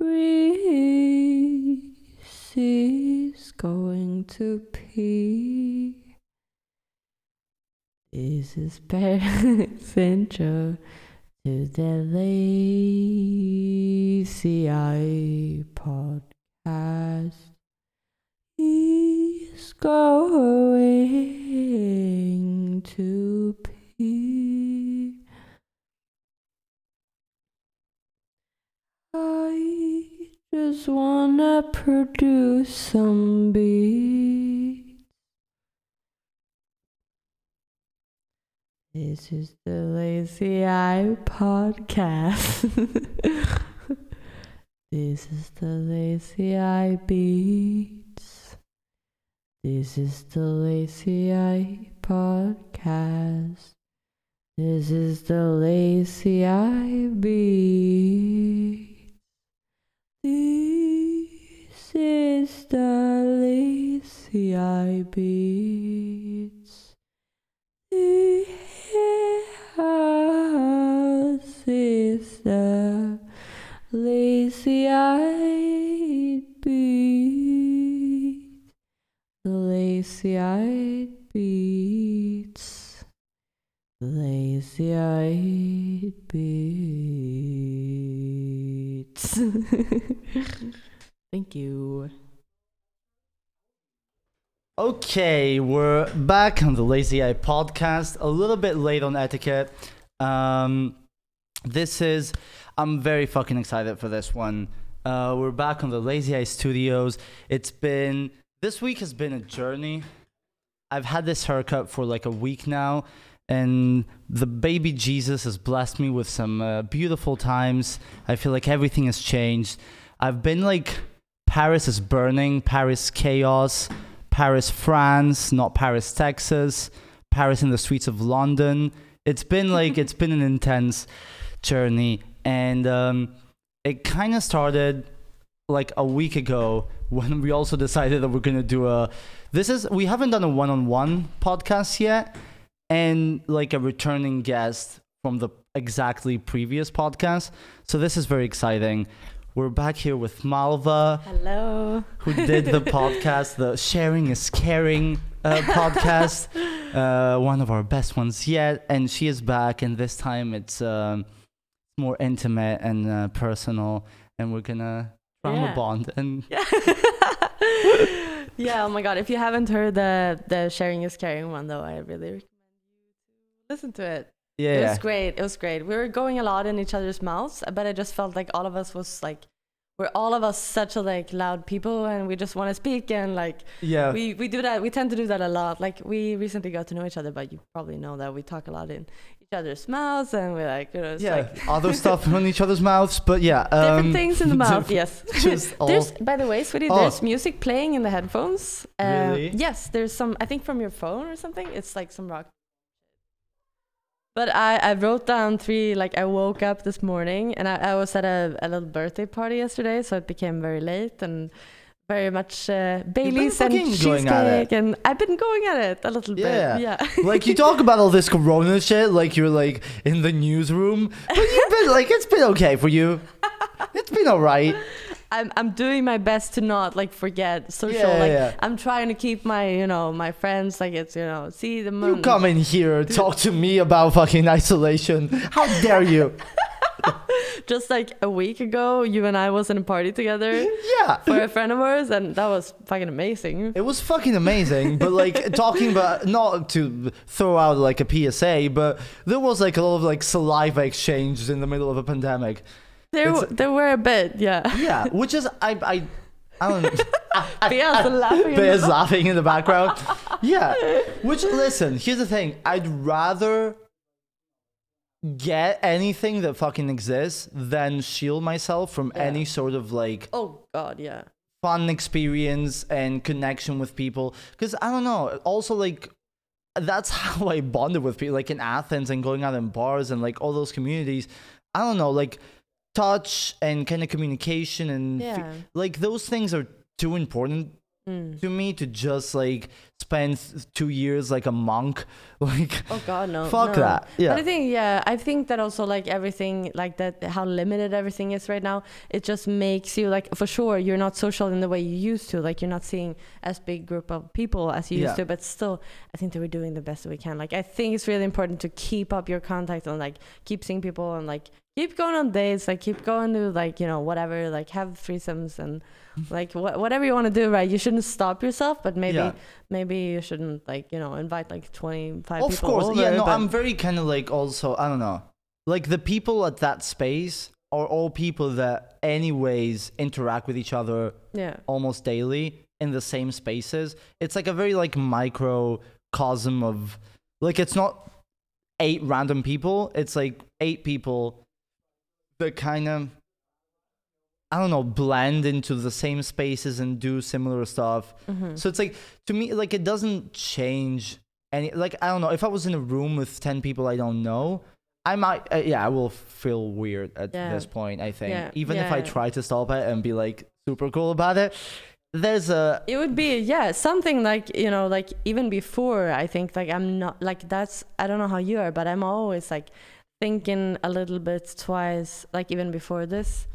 Reese is going to pee. This is intro to the Lazy Eye podcast. He's going to pee. I just wanna produce some beats. This is the Lazy Eye podcast. this is the Lazy Eye beats. This is the Lazy Eye podcast. This is the Lazy Eye beats. This is the Lazy Eye beats. This is the Lazy Eye beats. The Lazy Eye beats. Lazy Eye beats. Thank you. Okay, we're back on the Lazy Eye podcast. A little bit late on etiquette. Um, this is, I'm very fucking excited for this one. Uh, we're back on the Lazy Eye Studios. It's been, this week has been a journey. I've had this haircut for like a week now, and the baby Jesus has blessed me with some uh, beautiful times. I feel like everything has changed. I've been like, Paris is burning, Paris chaos. Paris, France, not Paris, Texas, Paris in the streets of London. It's been like it's been an intense journey, and um, it kind of started like a week ago when we also decided that we're gonna do a. This is we haven't done a one-on-one podcast yet, and like a returning guest from the exactly previous podcast. So this is very exciting. We're back here with Malva Hello. who did the podcast, the Sharing is Caring uh, podcast, uh, one of our best ones yet. And she is back, and this time it's um, more intimate and uh, personal, and we're gonna trauma Yeah. bond. And Yeah. yeah, oh my god. If you haven't heard the the sharing is caring one though, I really recommend you to listen to it. Yeah, It yeah, was great. It was great. We were going a lot in each other's mouths, but I just felt like all of us was like we're all of us such a like loud people and we just want to speak and like yeah, we we do that we tend to do that a lot like we recently got to know each other but you probably know that we talk a lot in each other's mouths and we're like you know yeah. like Other stuff on each other's mouths, but yeah, different um, things in the mouth yes Just there's by the way sweetie Oh. there's music playing in the headphones Uh, Really? yes there's some i think from your phone or something it's like some rock but I, I wrote down three like i woke up this morning and i, I was at a, a little birthday party yesterday so it became very late and very much uh, Bailey's and fucking going at it. cheesecake, and I've been going at it a little Yeah. bit. Yeah, like you talk about all this corona shit like you're like in the newsroom but you've been like it's been okay for you it's been all right I'm I'm doing my best to not like forget social. Yeah, like yeah. I'm trying to keep my you know my friends like it's you know see the moon. You come in here, talk to me about fucking isolation. How dare you? Just like a week ago, you and I was in a party together Yeah. for a friend of ours, and that was fucking amazing. It was fucking amazing, but like talking about not to throw out like a PSA, but there was like a lot of like saliva exchanges in the middle of a pandemic. There, It's- there were a bit, yeah. Yeah, which is I I I don't know. Laughing. Bear's laughing in the background. Yeah. Which listen, here's the thing. I'd rather get anything that fucking exists than shield myself from Yeah. any sort of like Oh God, yeah. fun experience and connection with people because i don't know also like that's how i bonded with people like in athens and going out in bars and like all those communities i don't know like touch and kind of communication and fe- like those things are too important Mm. to me to just like spend two years like a monk. Like, Oh God, no. fuck no. that. Yeah. But I think yeah, I think that also like everything like that how limited everything is right now, it just makes you like for sure you're not social in the way you used to. Like you're not seeing as big group of people as you used Yeah. to, but still I think that we're doing the best that we can. Like I think it's really important to keep up your contact and like keep seeing people and like keep going on dates, like keep going to like, you know, whatever, like have threesomes and like wha- whatever you want to do, right? You shouldn't stop yourself, but maybe Yeah. maybe you shouldn't like, you know, invite like 25 of people course. over, yeah, no, but- I'm very kind of like also, I don't know. Like the people at that space are all people that, anyways, interact with each other yeah. almost daily in the same spaces. It's like a very like microcosm of like it's not eight random people. It's like eight people that kind of I don't know blend into the same spaces and do similar stuff. Mm-hmm. So it's like to me like it doesn't change any like I don't know if I was in a room with 10 people I don't know I might uh, yeah I will feel weird at Yeah. this point I think Yeah, even if I try to stop it and be like super cool about it there's a It would be yeah something like you know like even before I think like I'm not like that's I don't know how you are but I'm always like thinking a little bit twice like even before this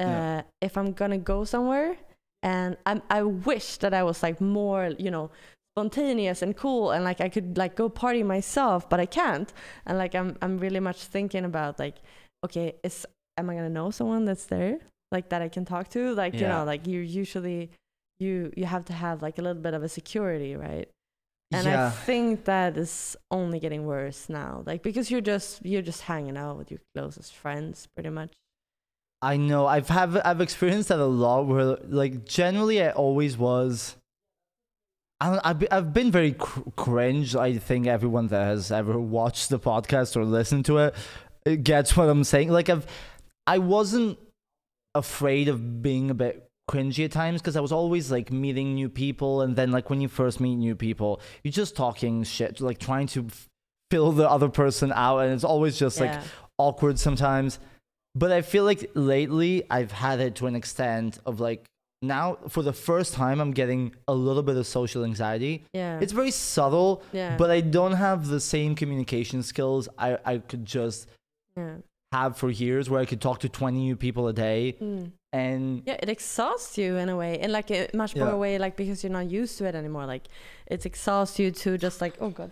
uh, Yeah. if I'm gonna go somewhere and I'm I wish that I was like more you know spontaneous and cool and like I could like go party myself but I can't. And like I'm I'm really much thinking about like okay is am I gonna know someone that's there like that I can talk to? Like you know like you usually you you have to have like a little bit of a security right and i think that is only getting worse now like because you're just you're just hanging out with your closest friends pretty much I know I've have I've experienced that a lot where like generally I always was I don't, I've, I've been very cr- cringe. I think everyone that has ever watched the podcast or listened to it, it gets what I'm saying. Like I've, I wasn't afraid of being a bit cringy at times because I was always like meeting new people, and then like when you first meet new people, you're just talking shit, like trying to f- fill the other person out, and it's always just like awkward sometimes. But I feel like lately I've had it to an extent of like now for the first time I'm getting a little bit of social anxiety. yeah It's very subtle, yeah but I don't have the same communication skills I, I could just yeah have for years where I could talk to 20 new people a day Mm. and yeah it exhausts you in a way in like a much more Yeah. way like because you're not used to it anymore like it exhausts you to just like oh god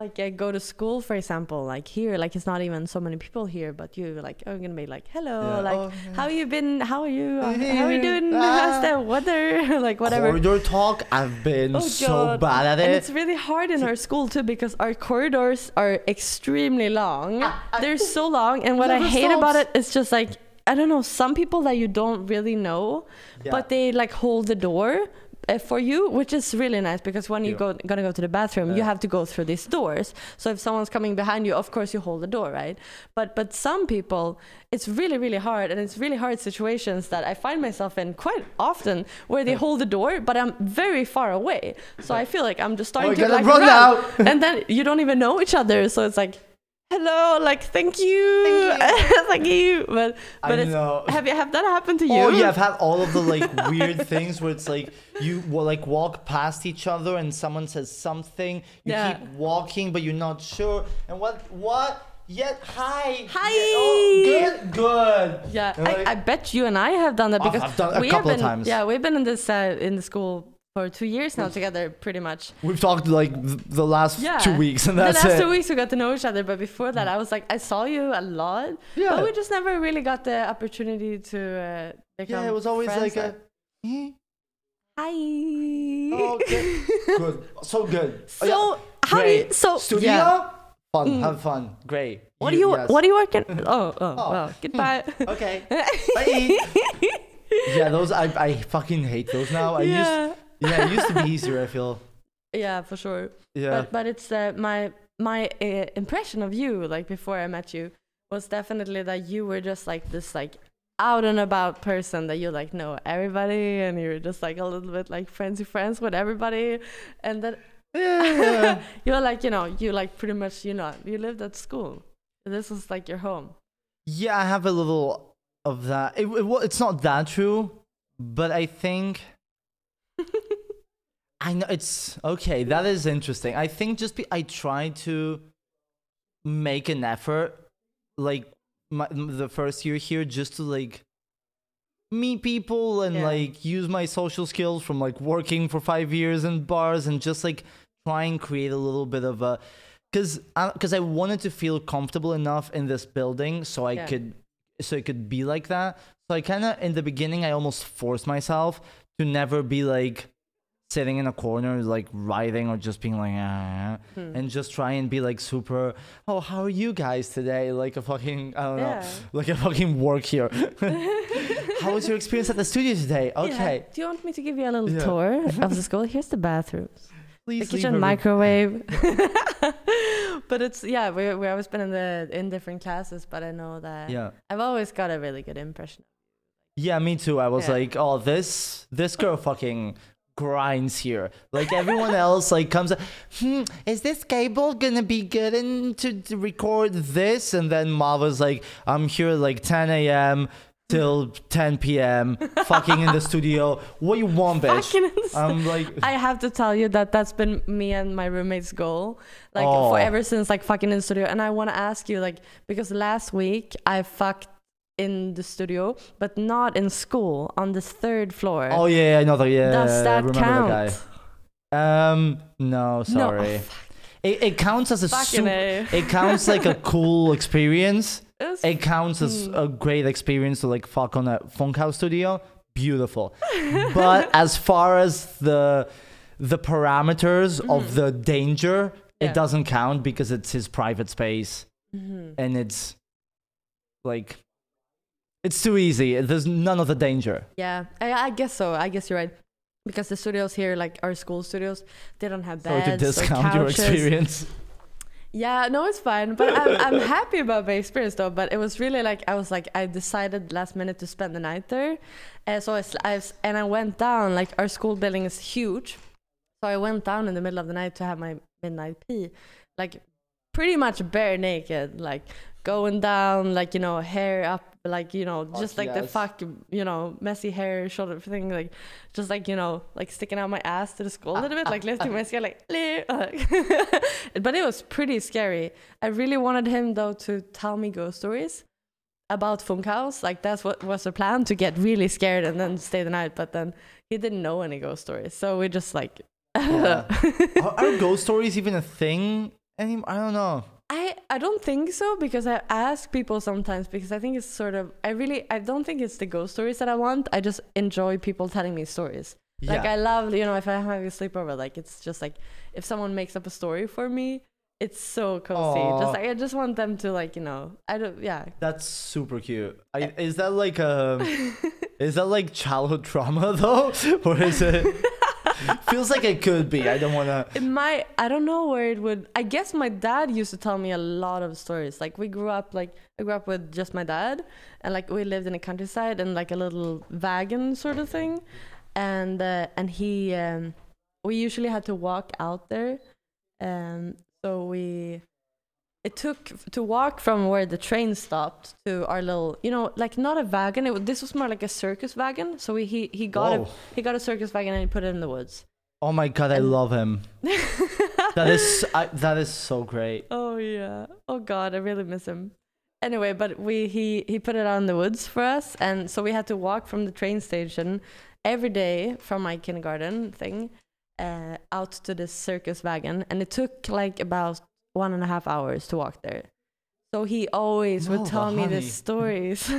like uh, go to school for example like here like it's not even so many people here but you like are gonna be like hello Yeah. like Oh, how you been how are you Uh, how are you doing how's ah. the weather like whatever corridor talk. I've been Oh, so bad at it. and it's really hard in our school too because our corridors are extremely long. They're so long, and what I Never hate about it is just like I don't know some people that you don't really know, Yeah. but they like hold the door uh, for you, which is really nice because when you Yeah. go gonna go to the bathroom, you have to go through these doors. So if someone's coming behind you, of course you hold the door, right? But but some people, it's really really hard, and it's really hard situations that I find myself in quite often where they hold the door, but I'm very far away. So I feel like I'm just starting Oh, to like run now. and then you don't even know each other. So it's like. Hello, like thank you, thank you. But I but it's, know. have you have that happened to you? Oh yeah, I've had all of the like weird things where it's like you will like walk past each other and someone says something. You Yeah. keep walking, but you're not sure. And what what? Yet hi. Hi. Yeah, oh, good. Good. Yeah, And, like- I, I bet you and I have done that Oh, because I've done a we couple have of been, times. Yeah, we've been in this uh, in the school for two years now together, pretty much. We've talked like th- the last Yeah, two weeks, and that's the last it. two weeks we got to know each other, but before that, I was like, I saw you a lot, Yeah. but we just never really got the opportunity to uh, become. yeah, it was always like a. that- "Eh, hi. Oh, good. good. So good. Oh, So yeah. how do you? So Studio. yeah. Fun. Mm. Have fun. Great. What are you? yes. What are you working? Oh, oh, Oh. well, goodbye. Okay. Bye. yeah, those I I fucking hate those now. I used yeah. it used to be easier. I feel. Yeah, for sure. Yeah. But but it's uh, my my uh, impression of you like before I met you was definitely that you were just like this like out and about person that you like know everybody and you're just like a little bit like friendsy friends with everybody and then yeah. you're like you know you like pretty much you know you lived at school this was like your home Yeah, I have a little of that. It, it, it's not that true, but I think I know it's okay. That is interesting. I think just be, I try to make an effort, like my, the first year here, just to like meet people and Yeah. like use my social skills from like working for five years in bars and just like try and create a little bit of a because because uh, I, wanted to feel comfortable enough in this building so I Yeah. could so it could be like that. So I kind of in the beginning I almost forced myself to never be like sitting in a corner like writing or just being like ah, Hmm. and just try and be like super oh how are you guys today like a fucking I don't know like a fucking work here how was your experience at the studio today Yeah. okay Do you want me to give you a little Yeah. tour of the school? Here's the bathrooms. please the kitchen microwave but it's yeah we we always been in the in different classes but i know that yeah i've always got a really good impression Yeah, me too. I was Yeah. like, oh, this this girl fucking grinds here. Like everyone else, like comes. Hmm, is this cable gonna be good in to, to record this? And then Malva's like, I'm here like 10 a.m. till 10 p.m. fucking in the studio. What you want, bitch? I'm like, i have to tell you that that's been me and my roommate's goal like Oh. for ever since like fucking in the studio and i want to ask you like because last week i fucked in the studio but not in school on the third floor oh yeah, I know that. Yeah, does that remember count that guy. Um, no, sorry. no It, it counts as a fucking su- A. it counts like a cool experience. It it counts as Hmm. a great experience to like fuck on a Funkhaus studio. Beautiful. but as far as the the parameters of the danger, Mm-hmm. Yeah. it doesn't count because it's his private space Mhm. and it's like it's too easy. There's none of the danger. Yeah, I, I guess so. I guess you're right. Because the studios here, like our school studios, they don't have beds to or discount your experience. Yeah, no, it's fine. But I'm, I'm happy about my experience though. But it was really like I was like I decided last minute to spend the night there, and so I, I and I went down. Like our school building is huge, so I went down in the middle of the night to have my midnight pee, like pretty much bare naked, like going down, like you know, hair up, like you know, just like the fuck, you know, messy hair, shoulder thing, like just like you know, like sticking out my ass to the school a little bit, like lifting my skin, like. but it was pretty scary. I really wanted him though to tell me ghost stories about Funkhaus. Like that's what was the plan to get really scared and then stay the night. But then he didn't know any ghost stories, so we just like. Yeah. are, are ghost stories even a thing anymore? I don't know. I, I don't think so because I ask people sometimes because I think it's sort of I really I don't think it's the ghost stories that I want. I just enjoy people telling me stories. Like I love you know if I have a sleepover like it's just like if someone makes up a story for me, it's so cozy. Aw. Just like I just want them to like you know I don't yeah. That's super cute. I, is that like um, a is that like childhood trauma though, or is it? feels like it could be. I don't want to. It might I don't know where it would I guess my dad used to tell me a lot of stories. Like we grew up like I grew up with just my dad and like we lived in the countryside and like a little wagon sort of thing. And uh, and he um we usually had to walk out there. and so we it took to walk from where the train stopped to our little you know like not a wagon it, this was more like a circus wagon so we, he he got Whoa. a he got a circus wagon and he put it in the woods Oh my god, I love him. that is I, that is so great. Oh yeah. Oh god, I really miss him. Anyway, but we he he put it out in the woods for us, and so we had to walk from the train station every day from my kindergarten thing uh, out to this circus wagon, and it took like about one and a half hours to walk there. So he always would tell me honey. these stories.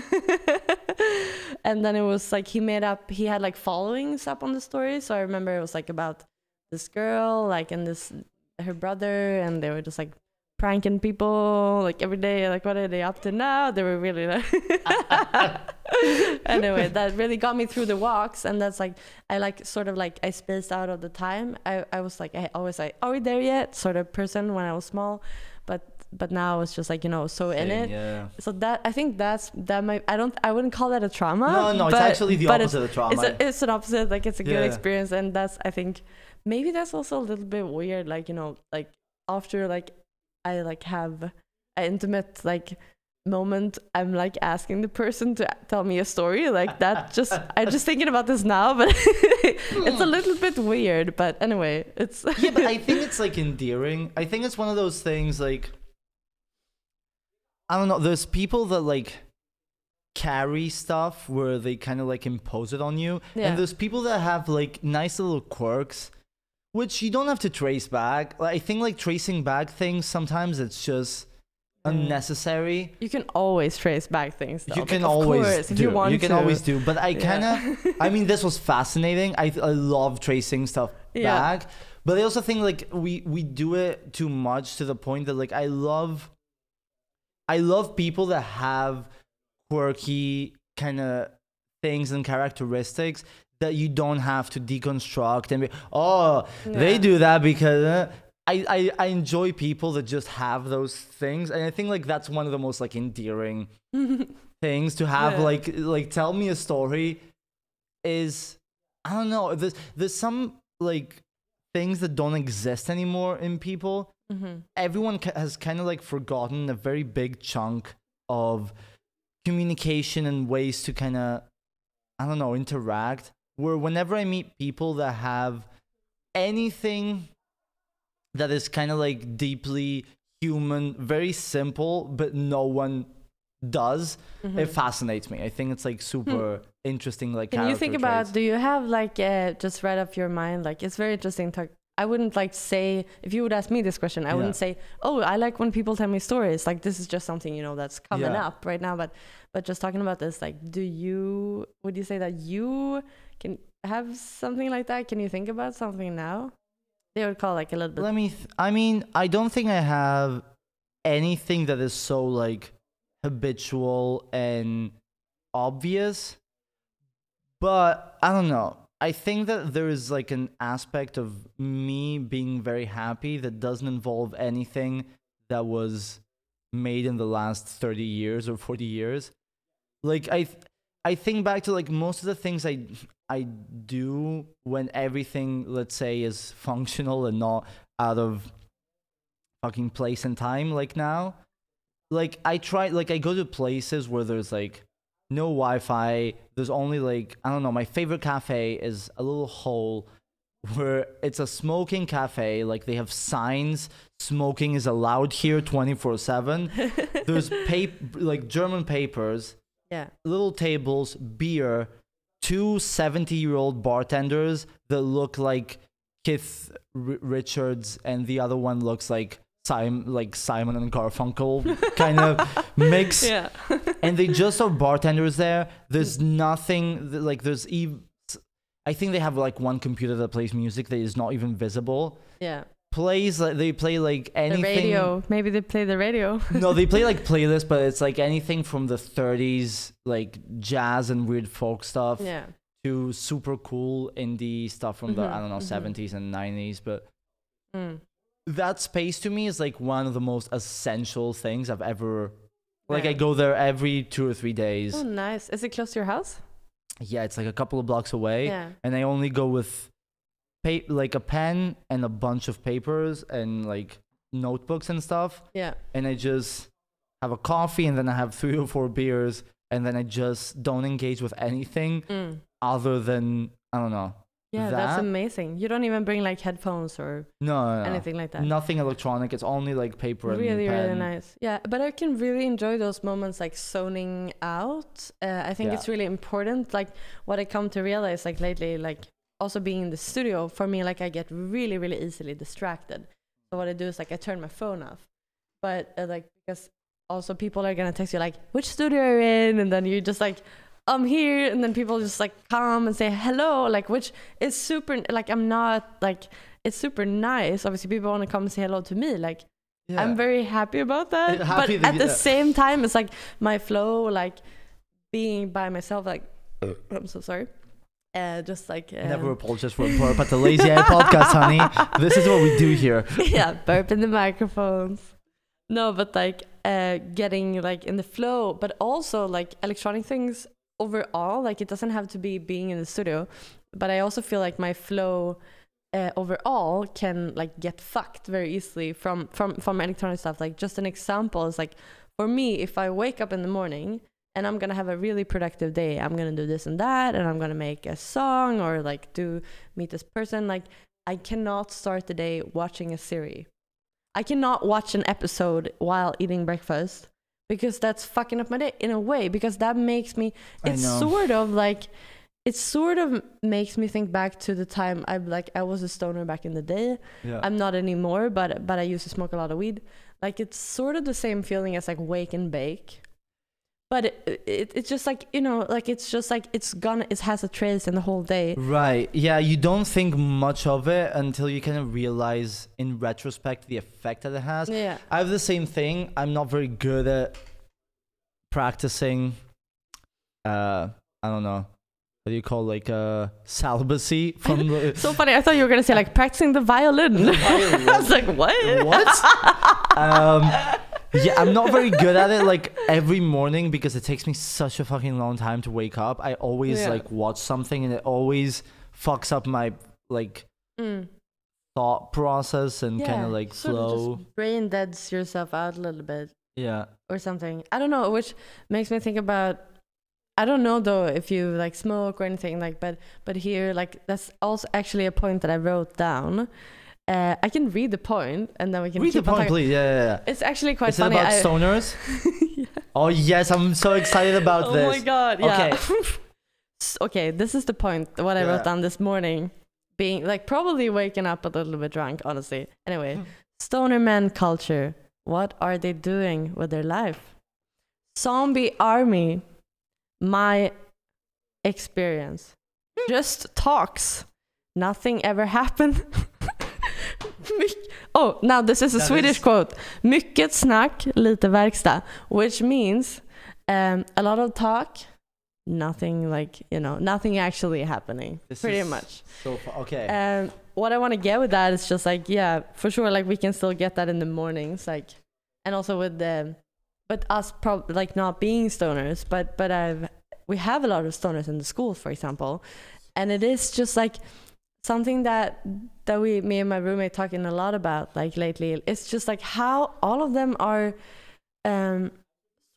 and then it was like he made up he had like followings up on the story. So I remember it was like about this girl, like and this her brother and they were just like pranking people like every day like what are they up to now they were really like anyway that really got me through the walks and that's like i like sort of like i spaced out of the time i, I was like i always like are we there yet sort of person when i was small but but now I was just like you know so in it Yeah. so that i think that's that might i don't i wouldn't call that a trauma No, no, it's but- actually the it's- opposite of trauma. it's, a, it's an opposite like it's a good Yeah. experience and that's i think maybe that's also a little bit weird like you know like after like i like have an intimate like moment I'm like asking the person to tell me a story like that just I'm just thinking about this now but it's a hmm. little bit weird but anyway it's yeah, but I think it's like endearing. I think it's one of those things like I don't know. There's people that like carry stuff where they kind of like impose it on you, Yeah. and there's people that have like nice little quirks, which you don't have to trace back. Like, I think like tracing back things sometimes it's just Mm. unnecessary. you can always trace back things though. You can always course, do. you want can to. always do. But I kind of, Yeah. I mean, this was fascinating. I I love tracing stuff Yeah. back, but I also think like we we do it too much to the point that like I love, I love people that have quirky kind of things and characteristics that you don't have to deconstruct and be oh they do that because. Uh, I, I, I enjoy people that just have those things and I think like that's one of the most like endearing things to have Yeah. like like tell me a story is I don't know there's there's some like things that don't exist anymore in people Mhm. everyone ca- has kind of like forgotten a very big chunk of communication and ways to kind of I don't know interact where whenever I meet people that have anything that is kind of like deeply human very simple but no one does Mhm. it fascinates me i think it's like super interesting like Can you think character about? Do you have like uh, just right off your mind? Like it's very interesting. To, I wouldn't like say if you would ask me this question, I Yeah. wouldn't say, "Oh, I like when people tell me stories." Like this is just something you know that's coming Yeah. up right now. But but just talking about this, like, do you would you say that you can have something like that? Can you think about something now? They would call like a little bit. Let me. Th- I mean, I don't think I have anything that is so like habitual and obvious. But I don't know. I think that there is like an aspect of me being very happy that doesn't involve anything that was made in the last 30 years or 40 years. Like I th- I think back to like most of the things I I do when everything let's say is functional and not out of fucking place and time like now. Like I try like I go to places where there's like no Wi-Fi. There's only like I don't know. My favorite cafe is a little hole where it's a smoking cafe. Like they have signs. Smoking is allowed here 24/7. There's paper like German papers, yeah. little tables, beer, two 70-year-old bartenders that look like Keith R- Richards, and the other one looks like Simon, like Simon and Garfunkel kind of mix Yeah. and they just are bartenders there. There's nothing th- like there's even. I think they have like one computer that plays music that is not even visible. yeah. Plays like they play like anything. The anything. radio. Maybe they play the radio. no, they play like playlists, but it's like anything from the 30s, like jazz and weird folk stuff, yeah. to super cool indie stuff from the Mhm, I don't know mhm. 70s and 90s. But Mm. that space to me is like one of the most essential things I've ever. Like Yeah. I go there every two or three days. Oh, nice. Is it close to your house? Yeah, it's like a couple of blocks away. Yeah. and I only go with pa- like a pen and a bunch of papers and like notebooks and stuff Yeah. and I just have a coffee and then I have three or four beers and then I just don't engage with anything Mm. other than I don't know. Yeah, that's amazing. You don't even bring like headphones or No, no, no. anything like that. Nothing electronic. It's only like paper and really, really nice. Yeah, but I can really enjoy those moments like zoning out. Uh, I think Yeah. it's really important. Like what I come to realize like lately, like also being in the studio for me, like I get really, really easily distracted. So what I do is like I turn my phone off. But uh, like because also people are gonna text you like which studio are you in, and then you just like I'm here, and then people just like come and say hello, like which is super. Like I'm not like it's super nice. Obviously, people want to come and say hello to me, like. Yeah. I'm very happy about that. Happy but that at the same time, it's like my flow, like being by myself, like I'm so sorry. Uh, just like um, Never apologize for a burp at the Lazy Eye podcast, honey. This is what we do here. yeah, burp in the microphones. No, but like uh, getting like in the flow, but also like electronic things overall. Like it doesn't have to be being in the studio, but I also feel like my flow uh, overall can like get fucked very easily from from from electronic stuff. Like just an example is like, for me, if I wake up in the morning and I'm gonna have a really productive day, I'm gonna do this and that, and I'm gonna make a song or like do meet this person. Like I cannot start the day watching a series. I cannot watch an episode while eating breakfast because that's fucking up my day in a way because that makes me it's sort of like it sort of makes me think back to the time I like I was a stoner back in the day. Yeah. I'm not anymore, but but I used to smoke a lot of weed. Like it's sort of the same feeling as like wake and bake. But it, it it's just like you know like it's just like it's gonna it has a trace in the whole day. Right. Yeah, you don't think much of it until you kind of realize in retrospect the effect that it has. Yeah. I have the same thing. I'm not very good at practicing uh I don't know. What do you call like uh celibacy from the So funny. I thought you were gonna say like practicing the violin. I was like, what? What? um, yeah, I'm not very good at it. Like every morning because it takes me such a fucking long time to wake up. I always Yeah. like watch something and it always fucks up my like Mm. thought process and kind of like sort flow. brain deads yourself out a little bit yeah. or something. I don't know, which makes me think about. I don't know though if you like smoke or anything like, but but here like that's also actually a point that I wrote down. Uh, I can read the point and then we can Read the point, please. Yeah, yeah, yeah. It's actually quite Is it about I- stoners? Oh yes, I'm so excited about oh this. Oh my god! Yeah. Okay. Okay, this is the point. What I Yeah. wrote down this morning, being like probably waking up a little bit drunk. Honestly. Anyway, stoner man culture. What are they doing with their life? Zombie army. My experience. Just talks. Nothing ever happened. Oh, now this is a That Swedish is- quote. Mycket snack, lite verkstad. Which means um, a lot of talk, nothing like, you know, nothing actually happening. This pretty much. So okay. Um, what I want to get with that is just like, yeah, for sure, like we can still get that in the mornings, like, and also with the, but us probably like not being stoners, but but I've we have a lot of stoners in the schools, for example, and it is just like something that that we me and my roommate talking a lot about like lately. It's just like how all of them are, um,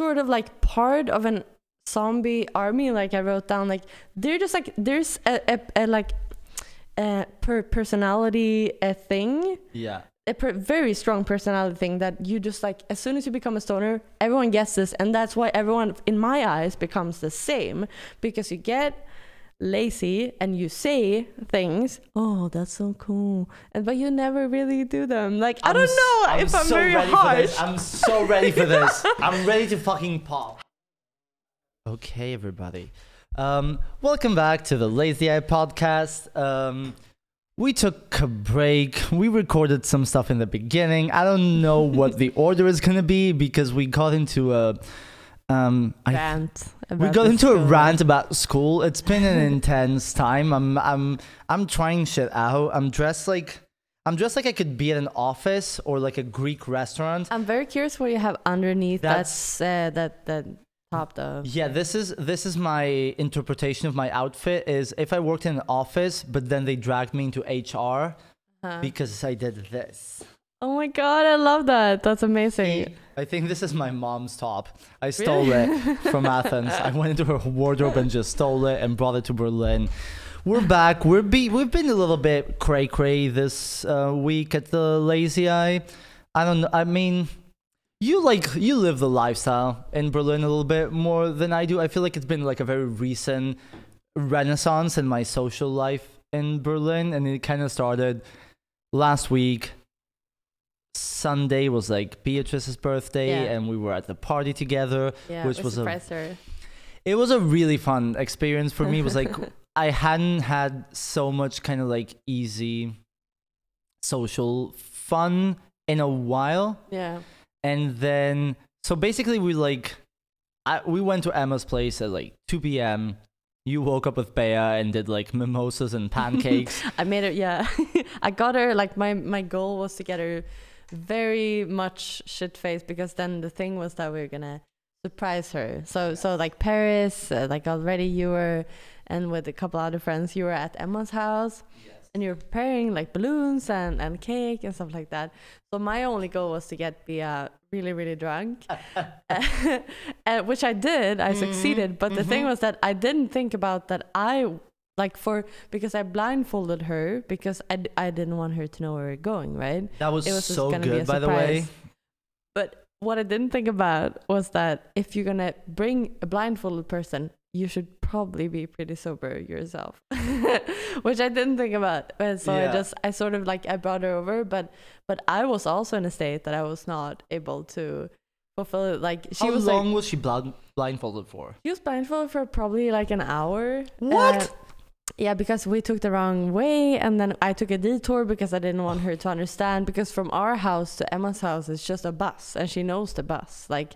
sort of like part of an zombie army. Like I wrote down, like they're just like there's a, a, a like uh, per personality a thing yeah. a very strong personality thing that you just like as soon as you become a stoner everyone gets this and that's why everyone in my eyes becomes the same because you get lazy and you say things oh that's so cool and but you never really do them like i I'm don't s- know I'm if i'm so very harsh. I'm so ready for this. I'm ready to fucking pop. Okay, everybody. Um, welcome back to the Lazy Eye podcast. Um, we took a break. We recorded some stuff in the beginning. I don't know what the order is gonna be because we got into a um, I rant we got into a rant about school. It's been an intense time. I'm I'm I'm trying shit out. I'm dressed like I'm dressed like I could be at an office or like a Greek restaurant. i'm very curious what you have underneath That's- that's, uh, that that top though Yeah, this is this is my interpretation of my outfit is if I worked in an office but then they dragged me into HR Huh. because I did this. Oh my god i love that that's amazing I think this is my mom's top. I stole it from Athens. I went into her wardrobe and just stole it and brought it to Berlin. We're back. We're be we've been a little bit cray cray this uh, week at the Lazy Eye. I don't know. I mean, you like you live the lifestyle in Berlin a little bit more than I do. I feel like it's been like a very recent renaissance in my social life in Berlin, and it kind of started last week. Sunday was like Beatrice's birthday, Yeah. and we were at the party together. yeah which was a-. It was a really fun experience for me. It was like I hadn't had so much kind of like easy social fun in a while. yeah And then, so basically, we like, I, we went to Emma's place at like 2 p.m. You woke up with Bea and did like mimosas and pancakes. I made her. Yeah, I got her. Like my my goal was to get her very much shit faced because then the thing was that we were gonna surprise her. So so like Paris, uh, like already you were, and with a couple other friends, you were at Emma's house. And you're preparing like balloons and, and cake and stuff like that. So my only goal was to get Bea really really drunk, uh, which I did. I succeeded, but the thing mhm. was that I didn't think about that. I like for because I blindfolded her because I, I didn't want her to know where we we're going. Right. That was, It was so good, by the way. But what I didn't think about was that if you're gonna bring a blindfolded person, you should probably be pretty sober yourself, which I didn't think about. And so Yeah. I just I sort of like I brought her over, but but I was also in a state that I was not able to fulfill it. Like she How was long like was she blind, blindfolded for? she was blindfolded for probably like an hour. What? Yeah, because we took the wrong way, and then I took a detour because I didn't want her to understand. Because from our house to Emma's house it's just a bus, and she knows the bus. Like,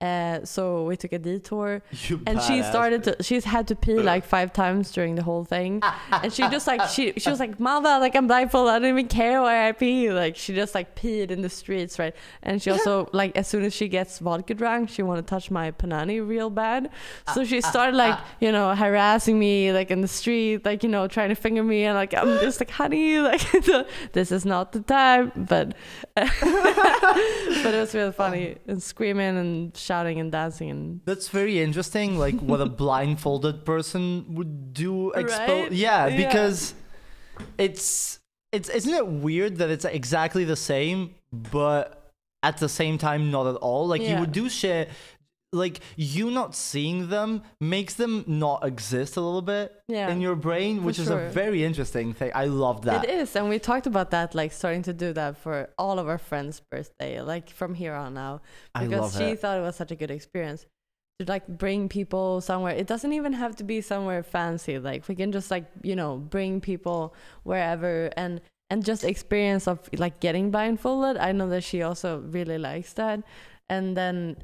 uh, so we took a detour, You and she started to. She's had to pee like five times during the whole thing, and she just like she she was like, "Mama, like I'm blindfolded. I don't even care where I pee." Like she just like peed in the streets, right? And she also like as soon as she gets vodka drunk, she want to touch my panani real bad. So she started like you know harassing me like in the street, like you know trying to finger me, and like I'm just like, "Honey, like this is not the time." But but it was really funny um, and screaming and shouting and dancing and That's very interesting, like what a blindfolded person would do. Expo- Right? Yeah, Yeah. because it's it's isn't it weird that it's exactly the same, but at the same time not at all. Like you would do shit. Like you not seeing them makes them not exist a little bit Yeah, in your brain, which is a very interesting thing. I love that. It is, and we talked about that, like starting to do that for all of our friends' birthday, like from here on now, I because she it. thought it was such a good experience to like bring people somewhere. It doesn't even have to be somewhere fancy. Like we can just like you know bring people wherever and and just experience of like getting blindfolded. I know that she also really likes that, and then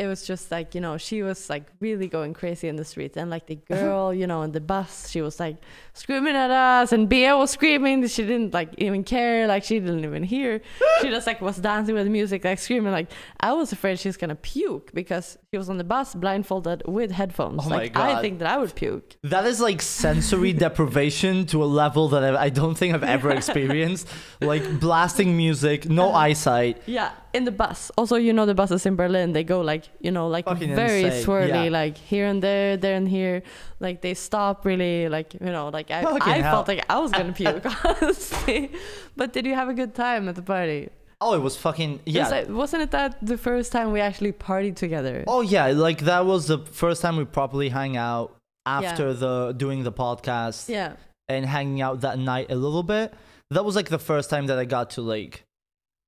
it was just like you know she was like really going crazy in the streets. And like the uh-huh. girl you know in the bus she was like screaming at us and Bea was screaming. She didn't like even care. Like she didn't even hear. She just like was dancing with the music like screaming. Like I was afraid she's gonna puke because she was on the bus blindfolded with headphones. Oh my like I think that I would puke. That is like sensory deprivation to a level that I I don't think I've ever experienced. Like blasting music, no uh-huh. eyesight. yeah in the bus also you know the buses in Berlin they go like you know like Fucking very insane, swirly yeah. like here and there there and here like they stop really like you know like I, Fucking I hell. felt like I was gonna puke honestly but did you have a good time at the party Oh, it was fucking yeah. was wasn't it that the first time we actually partied together oh yeah, like that was the first time we properly hang out after the doing the podcast yeah and hanging out that night a little bit. That was like the first time that I got to like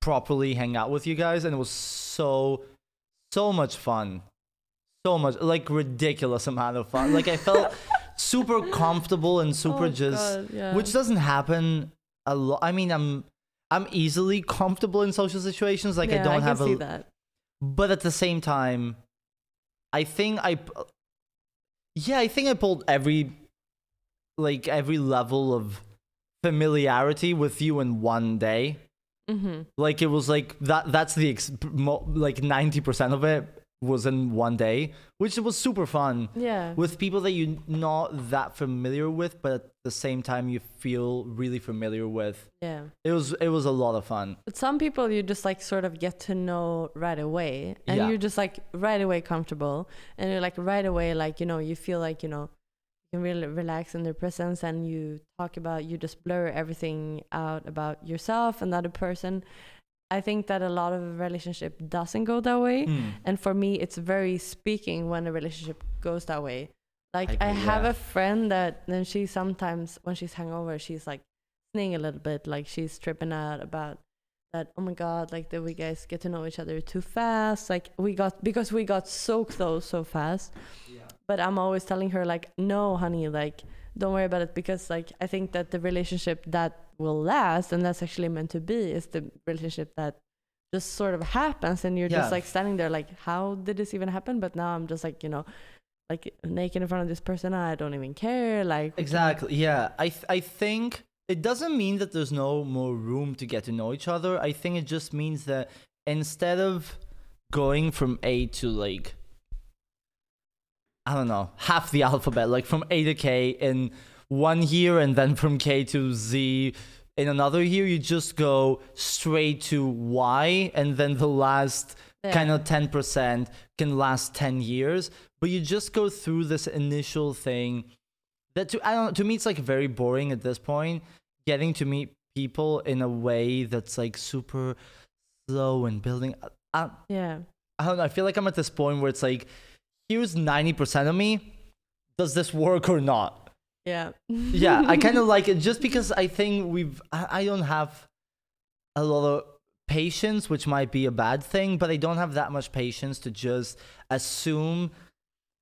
properly hang out with you guys and it was so so much fun. So much like ridiculous amount of fun. Like I felt super comfortable and super Oh, just God, yeah. which doesn't happen a lot. I mean, I'm I'm easily comfortable in social situations. Like yeah, I don't can have a, that but at the same time, I think I. yeah, I think I pulled every, like every level of familiarity with you in one day. Mm-hmm. Like it was like that. That's the ex- mo- like ninety percent of it was in one day, which was super fun yeah with people that you're not that familiar with, but at the same time you feel really familiar with. yeah It was it was a lot of fun. But some people you just like sort of get to know right away, and Yeah. you're just like right away comfortable, and you're like right away like you know you feel like you know can really relax in their presence, and you talk about you just blur everything out about yourself and the other person. I think that a lot of a relationship doesn't go that way, Mm. and for me it's very speaking when a relationship goes that way. Like I, agree, have yeah. a friend that then she sometimes when she's hungover she's like singing a little bit, like she's tripping out about that. Oh my god, like that we guys get to know each other too fast. Like we got because we got so close so fast. But I'm always telling her like, no, honey, like don't worry about it because like I think that the relationship that will last and that's actually meant to be is the relationship that just sort of happens and you're Yeah. just like standing there like how did this even happen but now i'm just like you know like naked in front of this person i don't even care like Exactly. Yeah. I th- I think it doesn't mean that there's no more room to get to know each other. I think it just means that instead of going from A to like I don't know, half the alphabet, like from A to K in one year and then from K to Z in another year you just go straight to y and then the last kind of 10% can last 10 years but you just go through this initial thing that to I don't to me it's like very boring at this point getting to meet people in a way that's like super slow and building I, Yeah. I don't know I feel like I'm at this point where it's like here's 90% of me does this work or not Yeah. yeah i kind of like it just because i think we've I, don't have a lot of patience which might be a bad thing but i don't have that much patience to just assume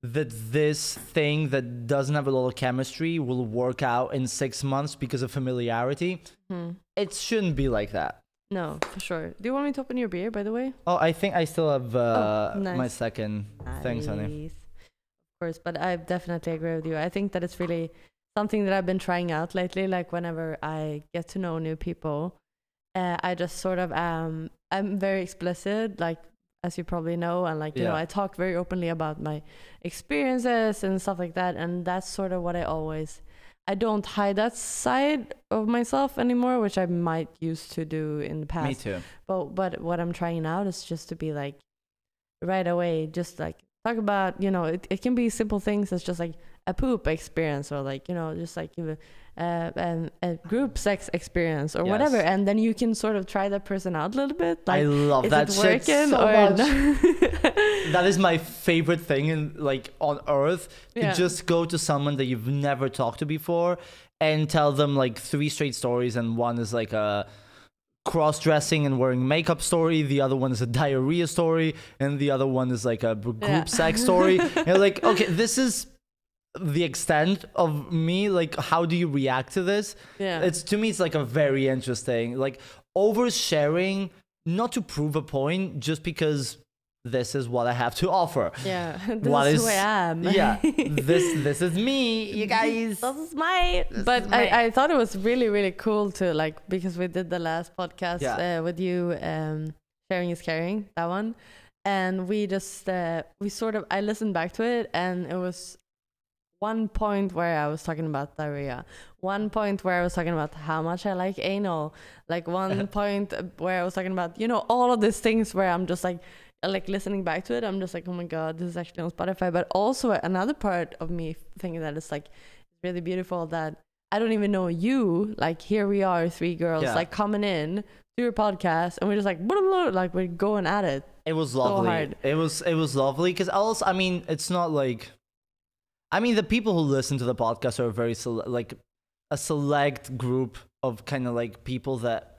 that this thing that doesn't have a lot of chemistry will work out in six months because of familiarity Hmm. it shouldn't be like that No, for sure. Do you want me to open your beer, by the way? oh i think i still have uh, Oh, nice. my second thanks honey Nice. Of course, but I definitely agree with you. I think that it's really something that I've been trying out lately. Like whenever I get to know new people, uh, I just sort of um I'm very explicit, like as you probably know, and like you know I talk very openly about my experiences and stuff like that, and that's sort of what I always. I don't hide that side of myself anymore, which I might used to do in the past. me too But but what I'm trying out is just to be like right away, just like talk about you know it, it can be simple things. It's just like a poop experience or like you know just like you uh, um, a group sex experience or whatever, and then you can sort of try that person out a little bit. i Like, love is that it shit working so or much. that is my favorite thing in like on earth to Yeah. just go to someone that you've never talked to before and tell them like three straight stories and one is like a cross-dressing and wearing makeup story the other one is a diarrhea story and the other one is like a group Yeah. sex story and you're like okay this is the extent of me like how do you react to this yeah, it's to me it's like a very interesting like oversharing not to prove a point just because this is what i have to offer yeah. This what is is- who I am. yeah this this is me you guys This is my. This but is I, I thought it was really really cool to like because we did the last podcast Yeah. uh, with you, um, sharing is caring that one, and we just uh, we sort of I listened back to it and it was one point where I was talking about diarrhea, one point where I was talking about how much I like anal, like one point where I was talking about you know all of these things where I'm just like like listening back to it, I'm just like, oh my god, this is actually on Spotify. But also another part of me thinking that it's like really beautiful that I don't even know you. Like here we are, three girls, Yeah. like coming in to your podcast, and we're just like, blah, blah, like we're going at it. It was lovely. hard. It was it was lovely because also I mean it's not like, I mean the people who listen to the podcast are very sele- like a select group of kind of like people that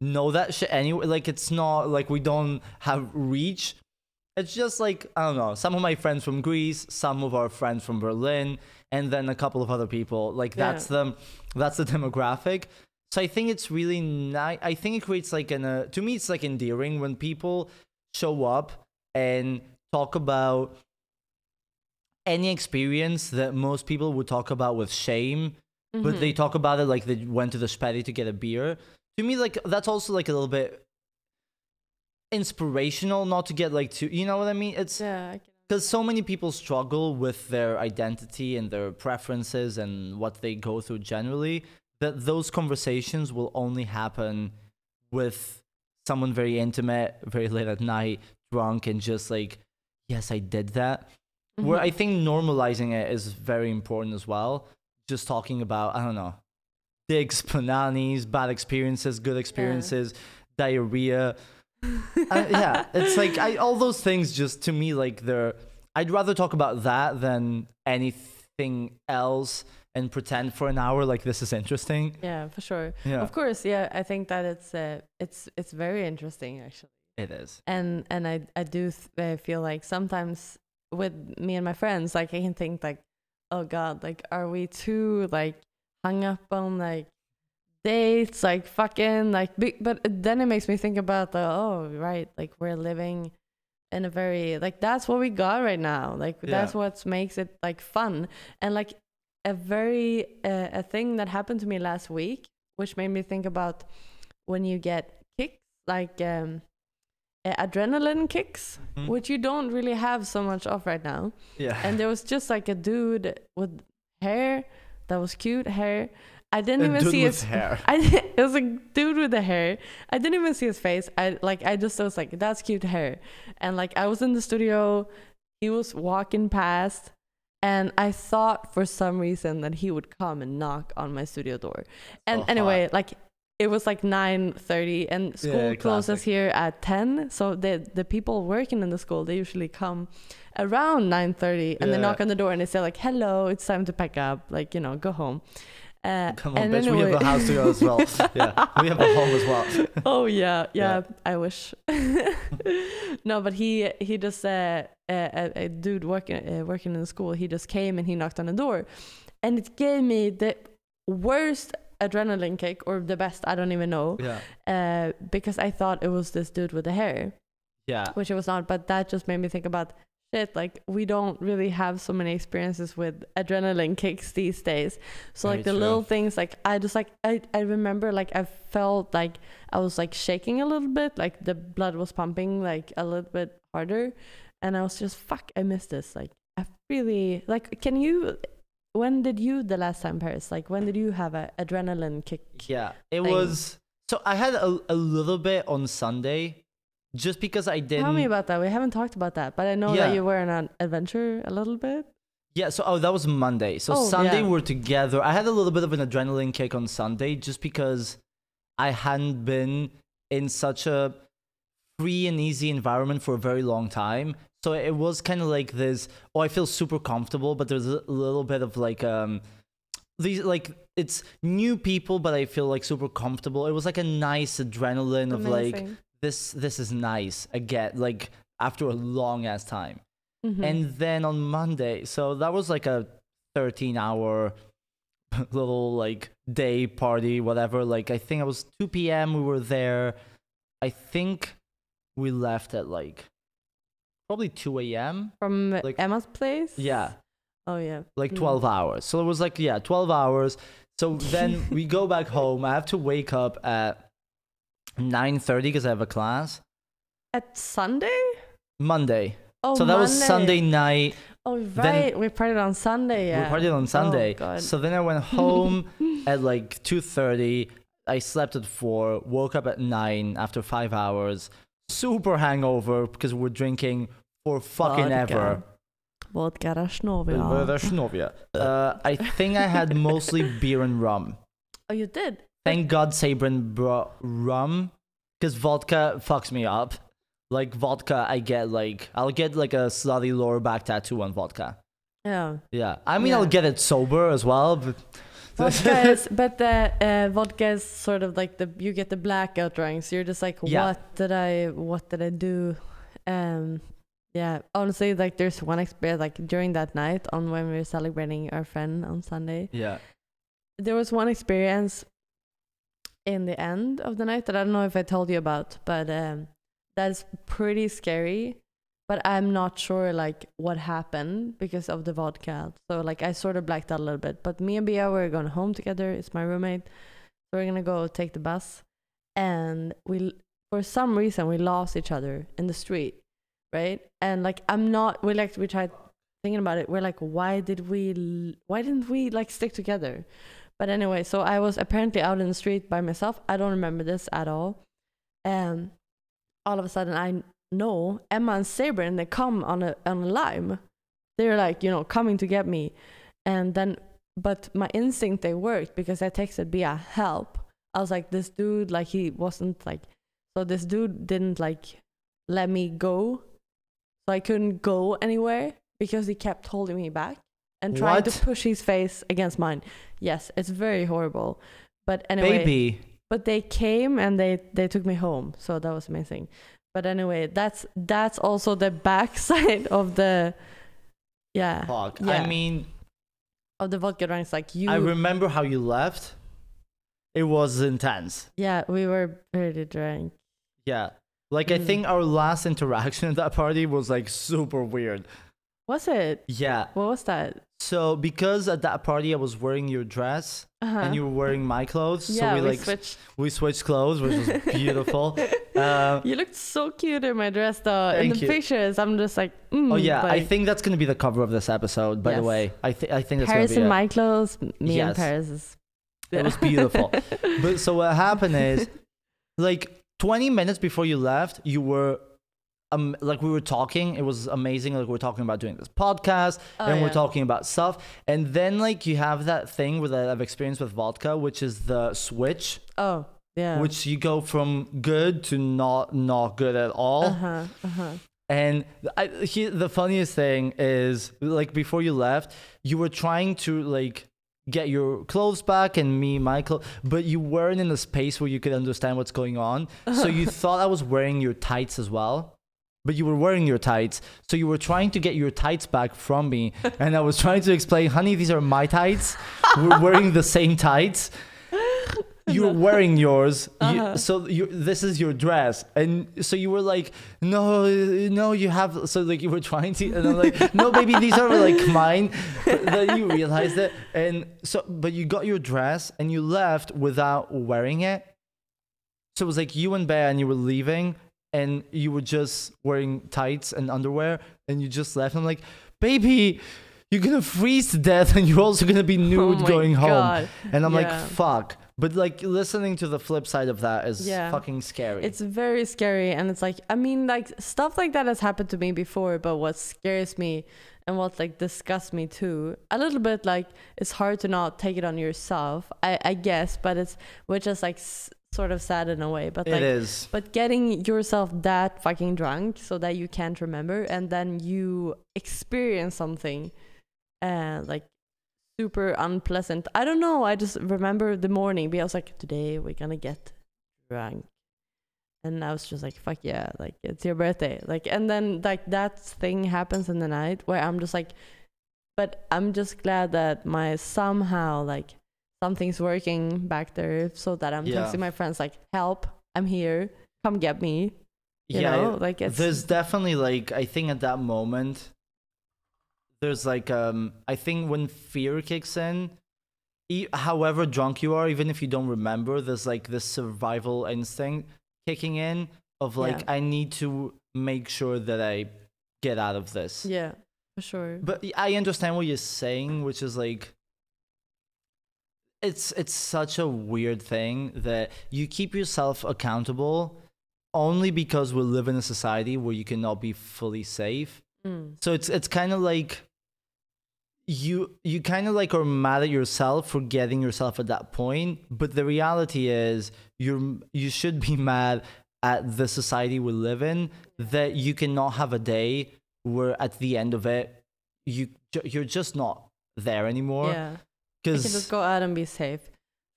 know that shit anyway. Like it's not like we don't have reach. It's just like I don't know. Some of my friends from Greece, some of our friends from Berlin, and then a couple of other people. Like Yeah. that's the that's the demographic. So I think it's really nice. I think it creates like an uh, to me it's like endearing when people show up and talk about any experience that most people would talk about with shame, but Mm-hmm. they talk about it like they went to the Späti to get a beer. To me, like that's also like a little bit inspirational, not to get like too, you know what I mean? It's yeah, because so many people struggle with their identity and their preferences and what they go through generally that those conversations will only happen with someone very intimate very late at night drunk and just like yes i did that where Mhm. i think normalizing it is very important as well just talking about i don't know dicks pananis bad experiences good experiences diarrhea uh, yeah, it's like I all those things just to me like they're. I'd rather talk about that than anything else and pretend for an hour like this is interesting. yeah, for sure. Yeah, Of course, yeah. I think that it's uh, it's it's very interesting actually. it is. and and I I do th- uh, feel like sometimes with me and my friends, like I can think like, oh God, like are we too like hung up on like dates, like fucking like, big, but then it makes me think about the oh right, like we're living in a very like that's what we got right now, like that's what makes it like fun. And like a very uh, a thing that happened to me last week, which made me think about when you get kicks like um uh, adrenaline kicks, Mhm. which you don't really have so much of right now. Yeah, And there was just like a dude with hair that was cute hair, I didn't A even see his hair. I it was a dude with the hair. I didn't even see his face. I like I just was like that's cute hair, and like I was in the studio, he was walking past, and I thought for some reason that he would come and knock on my studio door. And So anyway, like it was like nine thirty, and school Yeah, closes here at ten. So the the people working in the school they usually come around nine thirty, and they knock on the door and they say like, "Hello, it's time to pack up. Like you know, go home." Uh, Come on, and bitch. We have a house to go as well. yeah, we have a home as well. oh yeah, yeah, Yeah. I wish. no, but he he just uh, a, a dude working uh, working in the school. He just came and he knocked on the door, and it gave me the worst adrenaline kick or the best. I don't even know. Yeah, Uh, because I thought it was this dude with the hair, yeah, which it was not. But that just made me think about shit. Like we don't really have so many experiences with adrenaline kicks these days. So Very like the true. little things, like I just like I I remember like I felt like I was like shaking a little bit, like the blood was pumping like a little bit harder, and I was just fuck. I missed this. Like I really like. Can you? When did you the last time Paris? Like when did you have an adrenaline kick? yeah. It thing. was so I had a, a little bit on Sunday, just because I didn't. Tell me about that. We haven't talked about that, but I know Yeah. that you were on an adventure a little bit. Yeah, so oh that was Monday. So Oh, Sunday yeah. we're together. I had a little bit of an adrenaline kick on Sunday just because I hadn't been in such a free and easy environment for a very long time. So it was kind of like this oh I feel super comfortable, but there's a little bit of like um these like it's new people but I feel like super comfortable. It was like a nice adrenaline of like this this is nice again like after a long ass time. Mhm. And then on Monday, so that was like a 13 hour little like day party, whatever. Like, I think it was 2 p.m. We were there. I think we left at like probably 2 a.m. from like- Emma's place. Yeah, Oh yeah. like Mm. 12 hours. So it was like, yeah, 12 hours. So then we go back home. I have to wake up at 9.30 because I have a class. At Sunday. Monday. Oh, so that was Sunday night. Oh right, then we partied on Sunday. Yeah. We partied on Sunday. Oh, God. so then I went home at like 2.30. I slept at 4, woke up at 9 after 5 hours. Super hangover because we're drinking for fucking Vodka. ever. Vodka Vodka Rashnovia. Uh, I think I had mostly beer and rum. Oh, you did. Thank God Sabrin brought rum because vodka fucks me up. Like vodka, I get like, I'll get like a slutty lower back tattoo on vodka. Yeah. Yeah. I mean, Yeah. I'll get it sober as well. But Vodka is, but the uh, vodka is sort of like the you get the blackout drinks. You're just like, Yeah. what did I, what did I do? Um, yeah. Honestly, like there's one experience like during that night on when we were celebrating our friend on Sunday. yeah. there was one experience in the end of the night that I don't know if I told you about, but um, that's pretty scary. But I'm not sure like what happened because of the vodka. So like I sort of blacked out a little bit. But me and Bia were going home together. It's my roommate. So we're gonna go take the bus, and we for some reason we lost each other in the street, right? And like I'm not. We like we tried thinking about it. We're like, why did we? Why didn't we like stick together? But anyway, so I was apparently out in the street by myself. I don't remember this at all. And all of a sudden, I know Emma and Sabrin, they come on a on a lime. They're like, you know, coming to get me. And then, but my instinct they worked because I texted Bia help. I was like, this dude, like he wasn't like, so this dude didn't like let me go, so I couldn't go anywhere because he kept holding me back and trying What? to push his face against mine. Yes, it's very horrible. But anyway, Baby. but they came and they they took me home, so that was amazing. But anyway, that's that's also the backside of the yeah Fuck. yeah. I mean, of the vodka drinks. Like you, I remember how you left. It was intense. yeah, we were pretty drunk. Yeah. Like, I Mm. think our last interaction at that party was like super weird. Was it? Yeah. What was that? So, because at that party I was wearing your dress Uh-huh. and you were wearing my clothes, yeah, so we, we, like switched. we switched clothes, which was beautiful. uh, You looked so cute in my dress, though. in the you. pictures, I'm just like, mm, oh yeah, I think that's gonna be the cover of this episode. By the way, I think I think that's Paris gonna in be my clothes, me Yes. and Paris is. It was beautiful. but so what happened is, like 20 minutes before you left, you were. Um, like we were talking, it was amazing. Like we are talking about doing this podcast, Oh, and we're talking about stuff, and then like you have that thing with that I've experienced with vodka, which is the switch, Oh, yeah. which you go from good to not not good at all. Uh huh. Uh huh. And I, he, the funniest thing is, like, before you left, you were trying to like get your clothes back and me, Michael, but you weren't in a space where you could understand what's going on. So you thought I was wearing your tights as well. But you were wearing your tights, so you were trying to get your tights back from me, and I was trying to explain, honey, these are my tights. We're wearing the same tights. You're wearing yours, Uh-huh. so you, this is your dress, and so you were like, no, no, you have. So like you were trying to, and I'm like, no, baby, these are like mine. But then you realized it, and so, but you got your dress and you left without wearing it. So it was like you and Bear, and you were leaving, and you were just wearing tights and underwear, and you just left. I'm like, baby, you're gonna freeze to death, and you're also gonna be oh nude oh going home. God. And I'm Yeah. like, fuck. But like listening to the flip side of that is Yeah. fucking scary. It's very scary, and it's like I mean, like stuff like that has happened to me before. But what scares me and what like disgusts me too, a little bit like it's hard to not take it on yourself, I, I guess. But it's which is like sort of sad in a way. But It like, is. but getting yourself that fucking drunk so that you can't remember, and then you experience something, uh, like super unpleasant. I don't know. I just remember the morning. Because I was like, today we're gonna get drunk, and I was just like, fuck yeah, like it's your birthday, like, and then like that thing happens in the night where I'm just like, but I'm just glad that my somehow like something's working back there so that I'm Yeah. texting my friends like, help, I'm here, come get me. You yeah. know, like it's there's definitely like I think at that moment there's like um I think when fear kicks in e- however drunk you are even if you don't remember there's like this survival instinct kicking in of like Yeah. I need to make sure that I get out of this. yeah, for sure. But I understand what you're saying, which is like it's it's such a weird thing that you keep yourself accountable only because we live in a society where you cannot be fully safe. Mm. So it's it's kind of like you you kind of like are mad at yourself for getting yourself at that point, but the reality is you're you should be mad at the society we live in that you cannot have a day where at the end of it you you're just not there anymore Yeah, you can just go out and be safe,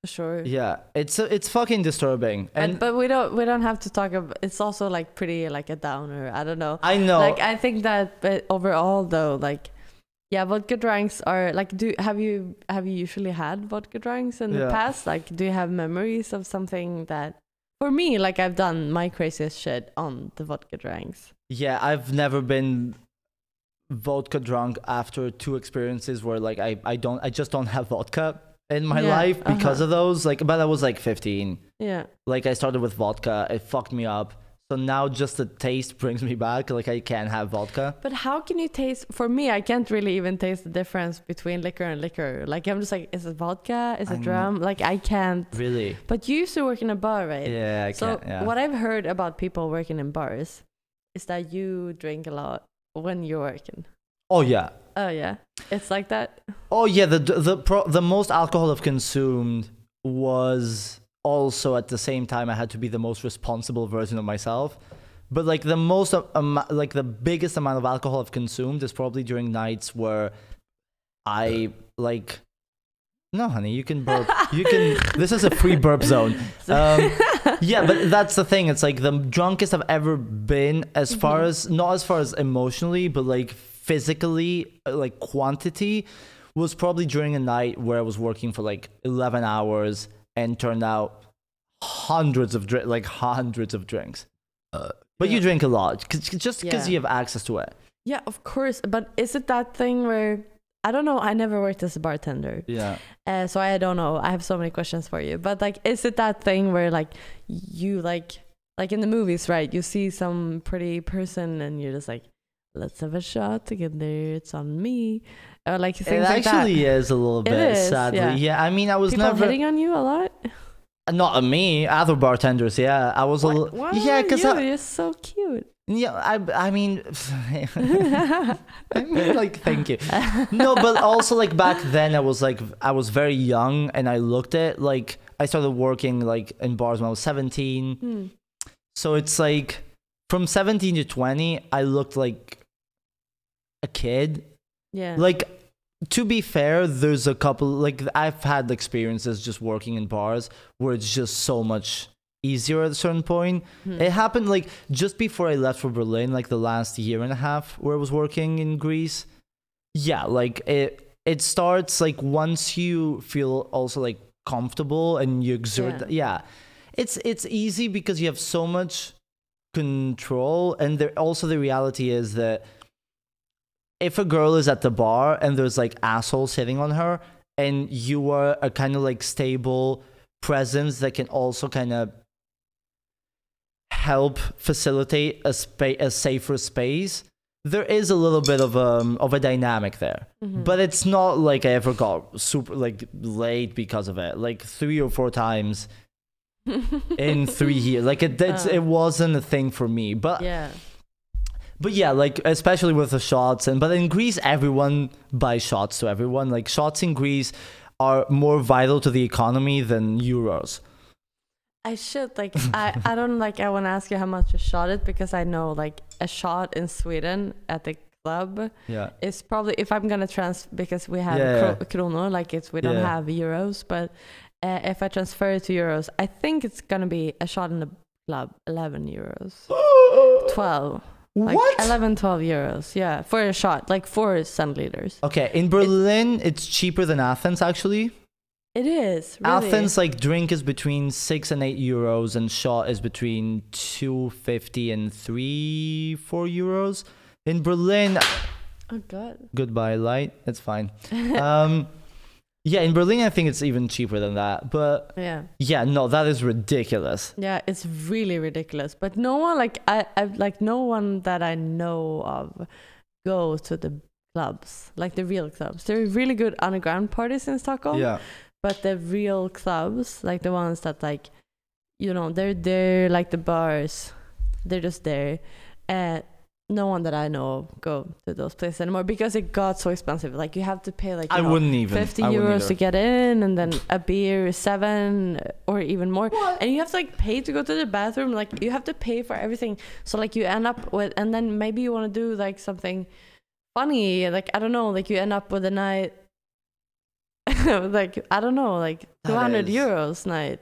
for sure. yeah it's it's fucking disturbing and but, but we don't we don't have to talk about. It's also like pretty like a downer. I don't know. I know Like I think that, but overall though, like yeah, vodka drinks are like. Do have you have you usually had vodka drinks in the past? Like, do you have memories of something that? For me, like I've done my craziest shit on the vodka drinks. Yeah, I've never been vodka drunk after two experiences where like I, I don't I just don't have vodka in my Yeah, life because uh-huh. of those. Like but I was like 15. Yeah, Like I started with vodka, it fucked me up. So now just the taste brings me back. Like I can't have vodka. but how can you taste? For me, I can't really even taste the difference between liquor and liquor. Like I'm just like, is it vodka? Is it I'm- drum? Like I can't. Really? But you used to work in a bar, right? Yeah, I So can't. Yeah. what I've heard about people working in bars is that you drink a lot when you're working. oh yeah. Oh yeah, it's like that. Oh yeah, the the pro, the most alcohol I've consumed was also at the same time I had to be the most responsible version of myself. But like the most um, like the biggest amount of alcohol I've consumed is probably during nights where I like no honey, you can burp. You can this is a free burp zone. Um, yeah, but that's the thing. It's like the drunkest I've ever been as far Mhm. as not as far as emotionally, but like physically, uh, like quantity was probably during a night where I was working for like 11 hours and turned out hundreds of like hundreds of drinks. but you drink a lot 'cause- just because Yeah. you have access to it. Yeah, of course. But is it that thing where I don't know? I never worked as a bartender, Yeah. uh, so I don't know. I have so many questions for you. But like, is it that thing where like you like like in the movies, right? You see some pretty person and you're just like, let's have a shot together. It's on me. Or like It things like that. actually is a little bit, is, sadly. yeah. Yeah. I mean, I was People never hitting on you a lot. not on me, other bartenders. Yeah, I was a little. why yeah, because You're so cute. Yeah, I, I mean, I mean, like, thank you. No, but also like back then, I was like, I was very young, and I looked at like I started working like in bars when I was seventeen. Hmm. So it's like from 17 to 20, I looked like a kid. Yeah. Like, to be fair, there's a couple, like, I've had experiences just working in bars where it's just so much easier at a certain point. Hmm. It happened like just before I left for Berlin, like the last year and a half where I was working in Greece. Yeah, like it it starts like once you feel also like comfortable and you exert Yeah. yeah. It's it's easy because you have so much control and there also the reality is that if a girl is at the bar and there's like assholes sitting on her and you are a kind of like stable presence that can also kind of help facilitate a spa- a safer space there is a little bit of um of a dynamic there Mhm. but it's not like i ever got super like late because of it like three or four times in three years like it Uh. it wasn't a thing for me but yeah. but yeah, like especially with the shots and but in Greece everyone buys shots to everyone. Like shots in Greece are more vital to the economy than euros. I should like I I don't like I want to ask you how much a shot is because I know like a shot in Sweden at the club Yeah. is probably if I'm gonna trans because we have Yeah. kro- kronor like it's we don't Yeah. have euros but uh, if I transfer it to euros I think it's gonna be a shot in the club 11 euros 12 like what? 11 12 euros yeah for a shot like four centiliters Okay, in Berlin it's cheaper than Athens actually. It is really. Athens like drink is between 6 and 8 euros and shot is between 250 and 3 4 euros. In Berlin oh god goodbye light, it's fine. Um yeah, in Berlin I think it's even cheaper than that. But yeah yeah, no, that is ridiculous. Yeah, it's really ridiculous. But no one like I, I like no one that I know of go to the clubs, like the real clubs. There are really good underground parties in Stockholm. Yeah. But the real clubs, like the ones that like you know, they're there like the bars. They're just there. And no one that I know of go to those places anymore because it got so expensive. Like you have to pay like I know, wouldn't even. 50 I wouldn't euros to get in and then a beer is seven or even more and you have to like pay to go to the bathroom like you have to pay for everything so like you end up with and then maybe you want to do like something funny like i don't know like you end up with a night like i don't know like 200 euros night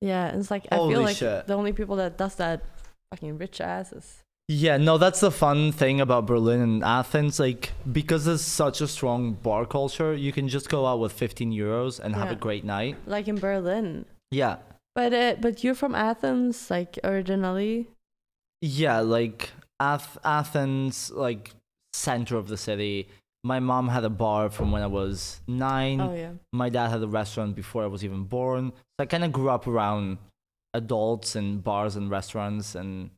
yeah and it's like i feel like shit. the only people that does that fucking rich asses Yeah, no, that's the fun thing about Berlin and Athens. Like, because there's such a strong bar culture, you can just go out with 15 euros and have a great night. like in berlin Yeah. but uh, but you're from athens like originally Yeah, like Ath- Athens, like center of the city. My mom had a bar from when I was nine. oh yeah My dad had a restaurant before I was even born. So I kind of grew up around adults and bars and restaurants, and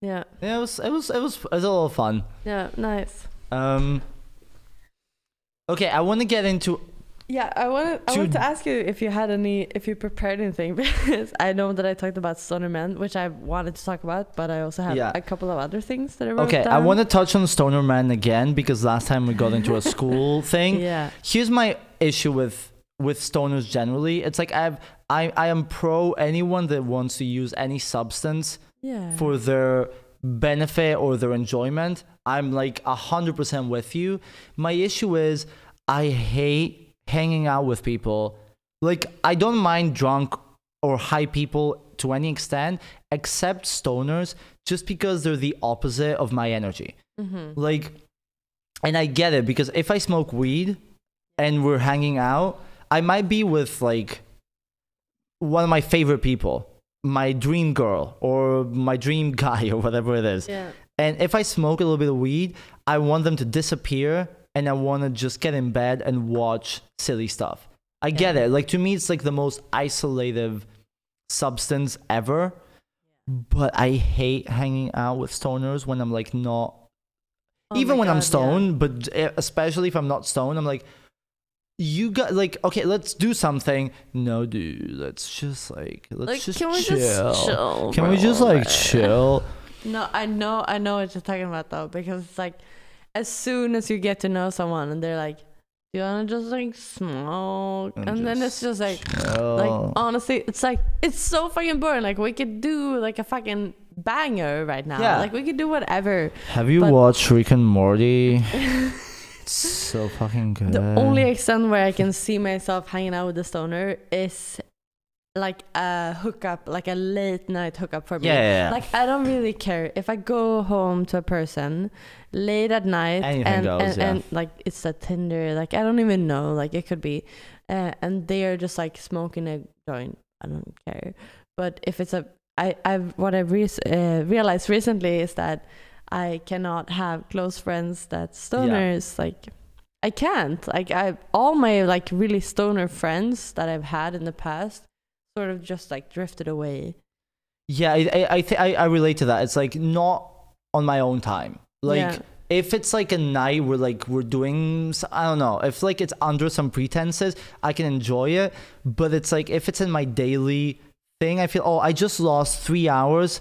yeah yeah, it was it was it was it was a little fun. yeah nice Um. Okay, I want to get into Yeah, I wanted I To- wanted to ask you if you had any if you prepared anything because I know that I talked about Stoner Man, which I wanted to talk about, but I also have Yeah. a couple of other things that I wrote Okay, I want to touch on Stoner Man again because last time we got into a school thing. Yeah. Here's my issue with with stoners generally. It's like I've I I am pro anyone that wants to use any substance Yeah. for their benefit or their enjoyment. I'm like a hundred percent with you. My issue is I hate hanging out with people. Like I don't mind drunk or high people to any extent, except stoners, just because they're the opposite of my energy. hmm Like, and I get it because if I smoke weed and we're hanging out, I might be with like one of my favorite people, my dream girl or my dream guy or whatever it is. Yeah. And if I smoke a little bit of weed, I want them to disappear and I want to just get in bed and watch silly stuff. I get Yeah. it. Like to me, it's like the most isolative substance ever. but I hate hanging out with stoners when I'm like not Oh even my when I'm God, yeah. stoned, but eh, especially if I'm not stoned, I'm like, you got like, okay, let's do something. No, dude, let's just like, let's Like, just can we chill. just chill? Can we just like chill? No, I know, I know what you're talking about though, because it's like, as soon as you get to know someone and they're like, "Do you wanna just like smoke?" And And, then it's just like, chill. like honestly, it's like it's so fucking boring. Like we could do like a fucking banger right now. Yeah. Like we could do whatever. Have you but- watched Rick and Morty? it's so fucking good. The only extent where I can see myself hanging out with the stoner is like a hookup, like a late night hookup for me. yeah, yeah, yeah. Like I don't really care if I go home to a person late at night Anything and, goes, and, yeah. and like it's a Tinder, like I don't even know, like it could be, uh, and they are just like smoking a joint. I don't care. But if it's a, I I what I re- uh, realized recently is that I cannot have close friends that's stoners. Like I can't. Like I all my like really stoner friends that I've had in the past sort of just like drifted away. yeah, I I I, th- I I relate to that. It's like not on my own time. Like Yeah. if it's like a night where like we're doing I don't know if like it's under some pretenses I can enjoy it but it's like if it's in my daily thing I feel oh I just lost three hours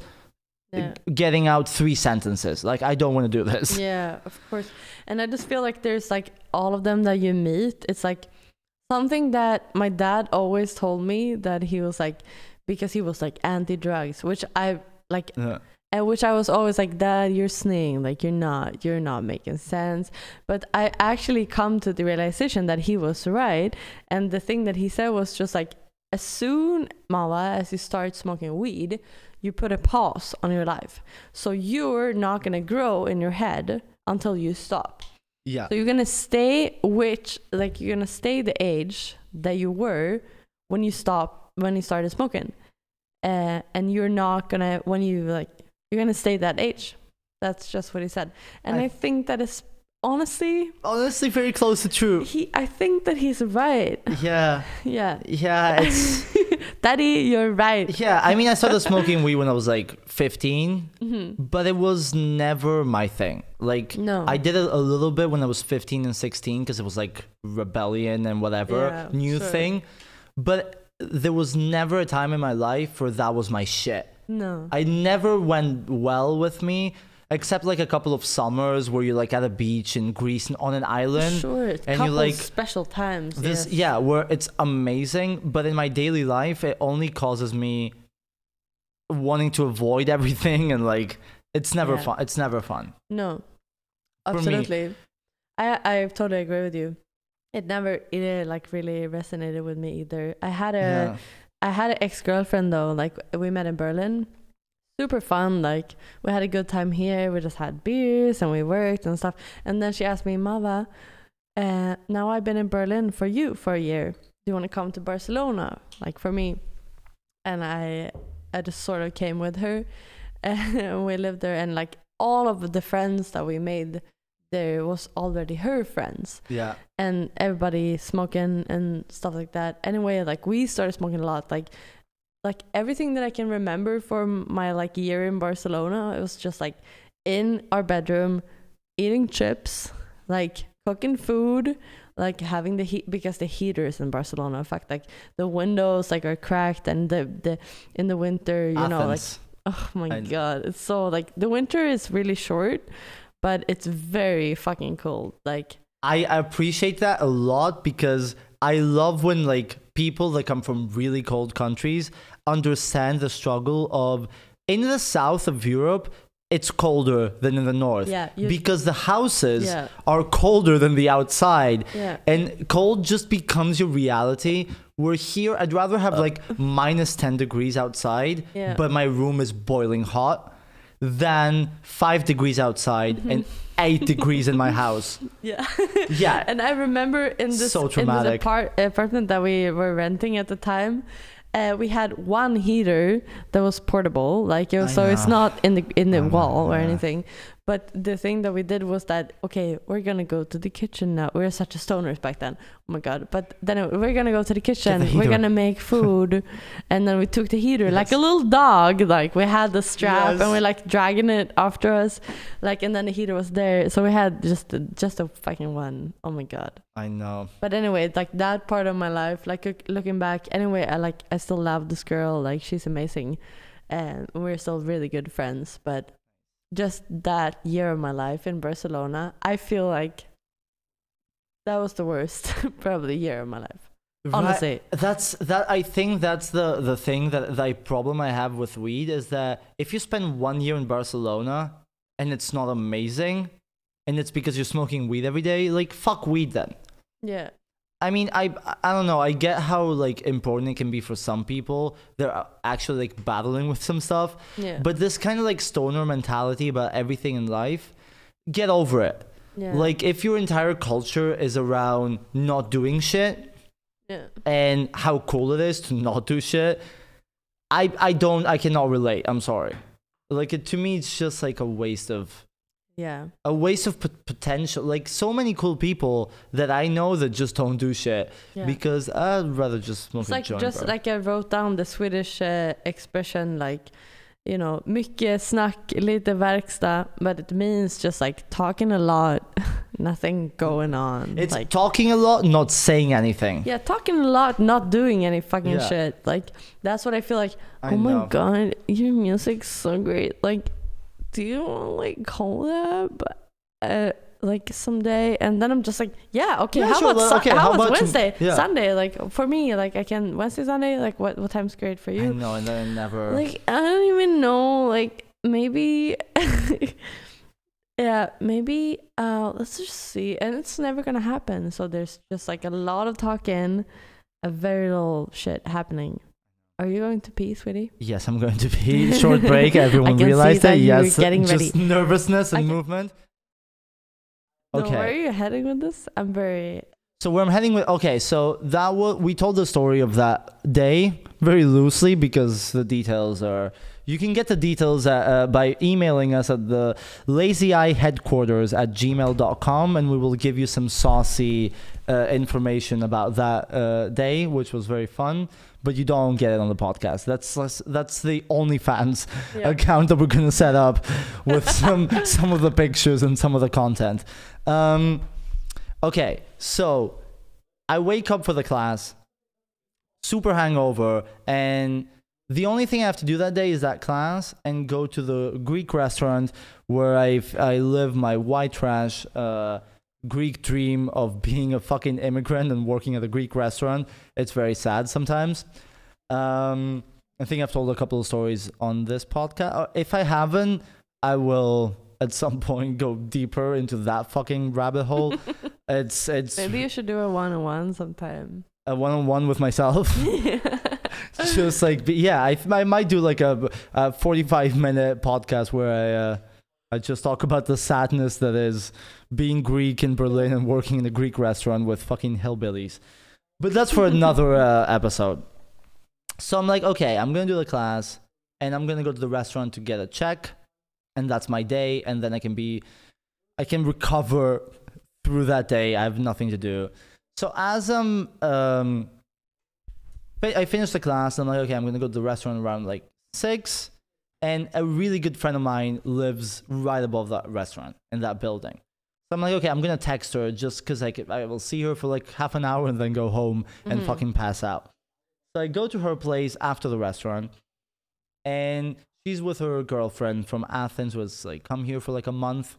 uh, Yeah. getting out three sentences like I don't want to do this Yeah, of course. And I just feel like there's like all of them that you meet. It's like something that my dad always told me that he was like because he was like anti drugs, which I like Yeah. and which I was always like, Dad, you're snaying, like you're not, you're not making sense. But I actually come to the realization that he was right. And the thing that he said was just like, as soon, Malva, as you start smoking weed, you put a pause on your life. So you're not gonna grow in your head until you stop. Yeah So you're gonna stay which like you're gonna stay the age that you were when you stop when you started smoking. Uh, and you're not gonna when you like you're gonna stay that age. That's just what he said. And I, I- think that is honestly honestly very close to true he I think that he's right. yeah yeah. yeah it's Daddy, you're right. yeah I mean I started smoking weed when I was like 15 hmm but it was never my thing like No. I did it a little bit when I was 15 and 16 because it was like rebellion and whatever Yeah, new sure. thing. But there was never a time in my life where that was my shit. No. I never went well with me except like a couple of summers where you're like at a beach in Greece and on an island. sure. and you like special times. This yes. yeah, where it's amazing, but in my daily life it only causes me wanting to avoid everything and like it's never Yeah. fun. It's never fun. No, absolutely. I I totally agree with you. It never it uh, like really resonated with me either. I had a Yeah. I had an ex girlfriend though. Like we met in Berlin. Super fun. Like we had a good time here. We just had beers and we worked and stuff. And then she asked me, Malva, uh, now I've been in Berlin for you for a year. Do you want to come to Barcelona? Like for me. And I I just sort of came with her and we lived there and like all of the friends that we made there was already her friends Yeah. and everybody smoking and stuff like that. Anyway, like we started smoking a lot. Like like everything that I can remember from my like year in Barcelona, it was just like in our bedroom, eating chips, like cooking food, like having the heat because the heaters in Barcelona, in fact, like the windows like are cracked and the the in the winter, you know, like Oh my I- god, it's so like the winter is really short, but it's very fucking cold. Like I appreciate that a lot because I love when like people that come from really cold countries understand the struggle of in the south of Europe it's colder than in the north. Yeah, because the houses Yeah. are colder than the outside. Yeah, and cold just becomes your reality. Where here I'd rather have like minus 10 degrees outside but my room is boiling hot than 5 degrees outside and 8 degrees in my house. Yeah. yeah. And I remember in this So in this apart- apartment that we were renting at the time. Uh, we had one heater that was portable, like it was, so it's not in the in the I know, wall or yeah. anything. But the thing that we did was that okay, we're gonna go to the kitchen now. We were such a stoners back then. Oh my god! But then we're gonna go to the kitchen. the we're gonna make food, and then we took the heater like a little dog. Like we had the strap Yes. and we're like dragging it after us, like and then the heater was there. So we had just a, just a fucking one. Oh my god! I know. But anyway, like that part of my life, like looking back, anyway, I like I still love this girl. Like she's amazing, and we're still really good friends. But just that year of my life in Barcelona, I feel like that was the worst probably year of my life. Honestly, That's that. I think that's the the thing that the problem I have with weed is that if you spend one year in Barcelona and it's not amazing, and it's because you're smoking weed every day, like fuck weed then. yeah, I mean, I I don't know. I get how like important it can be for some people. They're actually like battling with some stuff, yeah, but this kind of like stoner mentality about everything in life, get over it. yeah, Like if your entire culture is around not doing shit yeah, and how cool it is to not do shit, I I don't I cannot relate. I'm sorry. Like it, to me, it's just like a waste of yeah, a waste of pot- potential. Like so many cool people that I know that just don't do shit yeah. because I'd rather just smoke It's like joint. just bro. like I wrote down the Swedish uh, expression like you know mycket snack lite verkstad but it means just like talking a lot nothing going on it's like talking a lot, not saying anything. yeah talking a lot not doing any fucking Yeah. shit like that's what I feel like I oh my god your music's so great like do you want to like collab uh like someday and then I'm just like yeah okay Yeah, how sure, about okay, how, how about Wednesday? Yeah. Sunday like for me like I can Wednesday Sunday like what what time's great for I you know, and then never. like I don't even know like maybe yeah maybe uh let's just see and it's never gonna happen so there's just like a lot of talking a very little shit happening are you going to pee sweetie Yes, I'm going to be short break. Everyone realized that were Yes, getting just nervousness and movement. Okay. where are you heading with this i'm very So where I'm heading with okay, so that was we told the story of that day very loosely because the details are you can get the details uh, uh, by emailing us at the lazy eye headquarters at gmail.com and we will give you some saucy uh, information about that uh, day which was very fun but you don't get it on the podcast that's that's, the OnlyFans yeah. account that we're gonna set up with some some of the pictures and some of the content. Um, okay, so I wake up for the class, super hangover, and the only thing I have to do that day is that class and go to the Greek restaurant where I I live my white trash uh, Greek dream of being a fucking immigrant and working at a Greek restaurant. It's very sad sometimes. Um, I think I've told a couple of stories on this podcast. Uh, If I haven't, I will at some point go deeper into that fucking rabbit hole. it's it's maybe you should do a one-on-one sometime a one-on-one with myself. Just like, yeah, I, I might do like a, a 45 minute podcast where I uh, I just talk about the sadness that is being Greek in Berlin and working in a Greek restaurant with fucking hillbillies. But that's for another uh, episode. So I'm like, okay, I'm gonna do the class, and I'm gonna go to the restaurant to get a check, and that's my day, and then I can be, I can recover through that day. I have nothing to do. So as I'm, um, I finished the class, I'm like, okay, I'm gonna go to the restaurant around like six, and a really good friend of mine lives right above that restaurant in that building. So I'm like, okay, I'm gonna text her just because I, could- I will see her for like half an hour and then go home and Mhm. fucking pass out. So I go to her place after the restaurant, and she's with her girlfriend from Athens, who has like come here for like a month.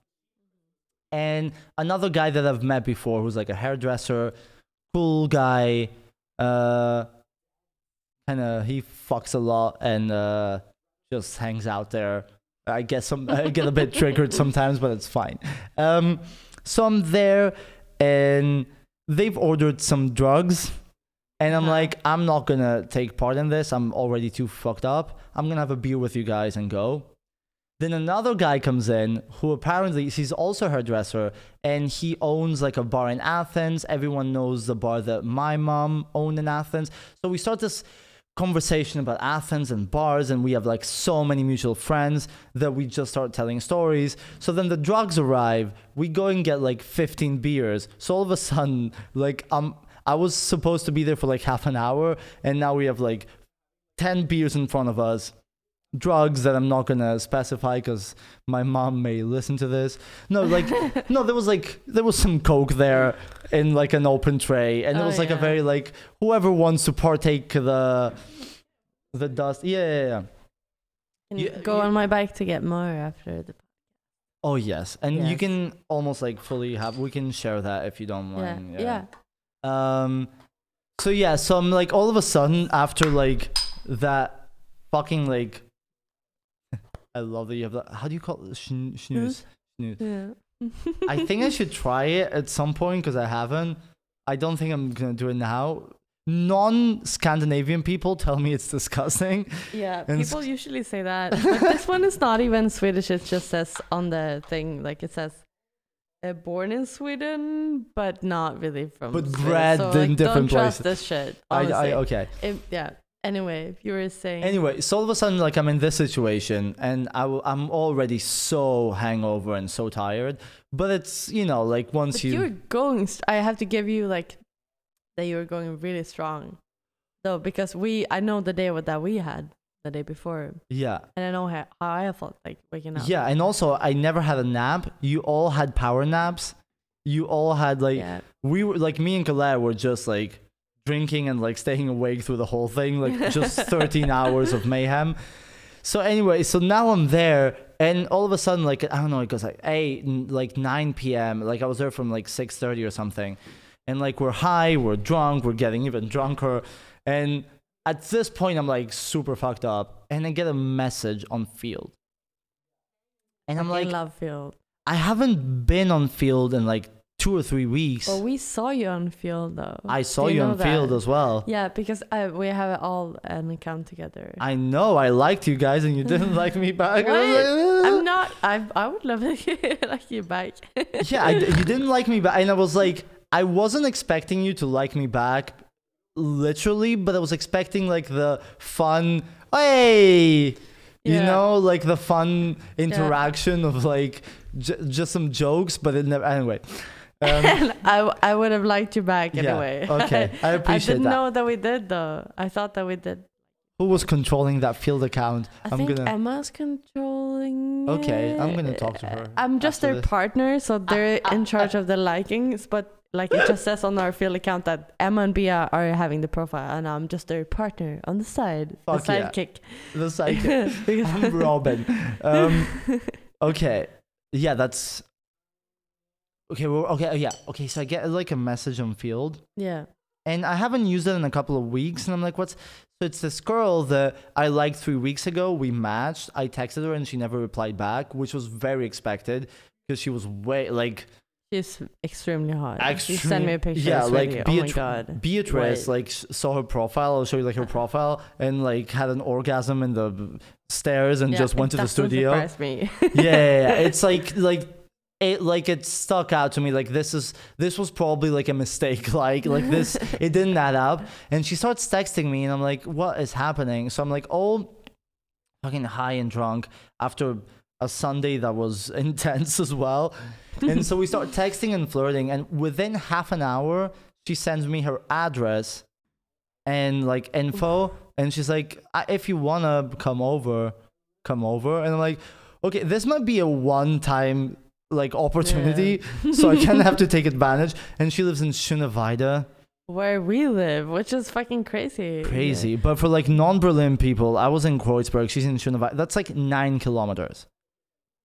And another guy that I've met before, who's like a hairdresser, cool guy, uh, kind of he fucks a lot and uh, just hangs out there. I guess some I get a bit triggered sometimes, but it's fine. Um, so I'm there, and they've ordered some drugs, and I'm Uh-huh. like, I'm not gonna take part in this. I'm already too fucked up. I'm gonna have a beer with you guys and go. Then another guy comes in who apparently he's also a hairdresser and he owns like a bar in Athens. Everyone knows the bar that my mom owned in Athens. So we start this conversation about Athens and bars, and we have like so many mutual friends that we just start telling stories. So then the drugs arrive. We go and get like 15 beers. So all of a sudden, like um, I was supposed to be there for like half an hour, and now we have like 10 beers in front of us. Drugs that I'm not gonna specify because my mom may listen to this. No, like, no, there was like there was some coke there in like an open tray, and it Oh, was like a very like whoever wants to partake the the dust. Yeah, yeah, yeah. Can You- go you- on my bike to get more after the. Oh yes, and you can almost like fully have. We can share that if you don't mind. Yeah, mind. yeah. Um. So yeah, so I'm like all of a sudden after like that fucking like. I love that you have that. How do you call it? Schn- snus. Snus. yeah. I think I should try it at some point because I haven't. I don't think I'm gonna do it now. Non-Scandinavian people tell me it's disgusting. Yeah, And people usually say that. But this one is not even Swedish. It just says on the thing, like it says, uh, born in Sweden, but not really from. But Sweden. bred so, in like, different don't trust places. this shit. I, Honestly. I okay. If- yeah. Anyway, if you were saying. Anyway, so all of a sudden, like I'm in this situation, and I w- I'm already so hangover and so tired. But it's you know like once But you, you were going. St- I have to give you like that. You were going really strong, though, because we. I know the day what that we had the day before, yeah and I know how, how I felt like waking up. yeah, and also I never had a nap. You all had power naps. You all had like yeah. we were like me and Colette were just like drinking and like staying awake through the whole thing, like just 13 hours of mayhem. So anyway, so now I'm there, and all of a sudden, like I don't know, it goes like eight, like 9 p.m. Like I was there from like 6:30 or something, and like we're high, we're drunk, we're getting even drunker, and at this point, I'm like super fucked up, and I get a message on Feeld, and I'm Fucking like, love Feeld. I haven't been on Feeld in like two or three weeks. Well, we saw you on Feeld though. I saw you, know on Feeld as well. Yeah, because uh, we have all an account together. I know I liked you guys and you didn't like me back. I was What? like, I'm not. I I would love to like you back. yeah, I, you didn't like me back, and I was like, I wasn't expecting you to like me back, literally, but I was expecting like the fun, hey, you Yeah. know, like the fun interaction of like j- just some jokes, but it never. Anyway, um, I I would have liked you back yeah, anyway. okay, I appreciate it. I didn't that. know that we did though. I thought that we did. Who was controlling that Feeld account? I I'm think gonna. Emma's controlling. Okay, I'm gonna talk to her I'm just their this. partner, so they're in charge of the likings. But like it just says on our Feeld account that Emma and Bia are having the profile, and I'm just their partner on the side, Fuck the yeah. sidekick. the sidekick. I'm Robin. Um, okay. Yeah, that's okay. Well, okay. Oh, yeah. Okay. So I get like a message on Feeld, yeah. and I haven't used it in a couple of weeks, and I'm like, what's? So it's this girl that I liked three weeks ago. We matched. I texted her, and she never replied back, which was very expected because she was way like She's extremely hot. She Extreme- sent me a picture. yeah, like really- oh my god. Beatrice Wait. like saw her profile. I'll show you like her profile, and like had an orgasm in the stairs and Yeah, just went to the studio. me. yeah, yeah, yeah. it's like like it like it stuck out to me like this is this was probably like a mistake like like this it didn't add up. And she starts texting me and i'm like what is happening? So i'm like all fucking high and drunk after a sunday that was intense as well. And so we start texting and flirting and within half an hour she sends me her address and like info. And she's like "I- if you wanna come over come over. And i'm like okay this might be a one time like opportunity. So i kind of have to take advantage. And she lives in Schöneweide. Where we live, which is fucking crazy. crazy. But for like non-berlin people i was in kreuzberg. She's in Schöneweide. that's like nine kilometers.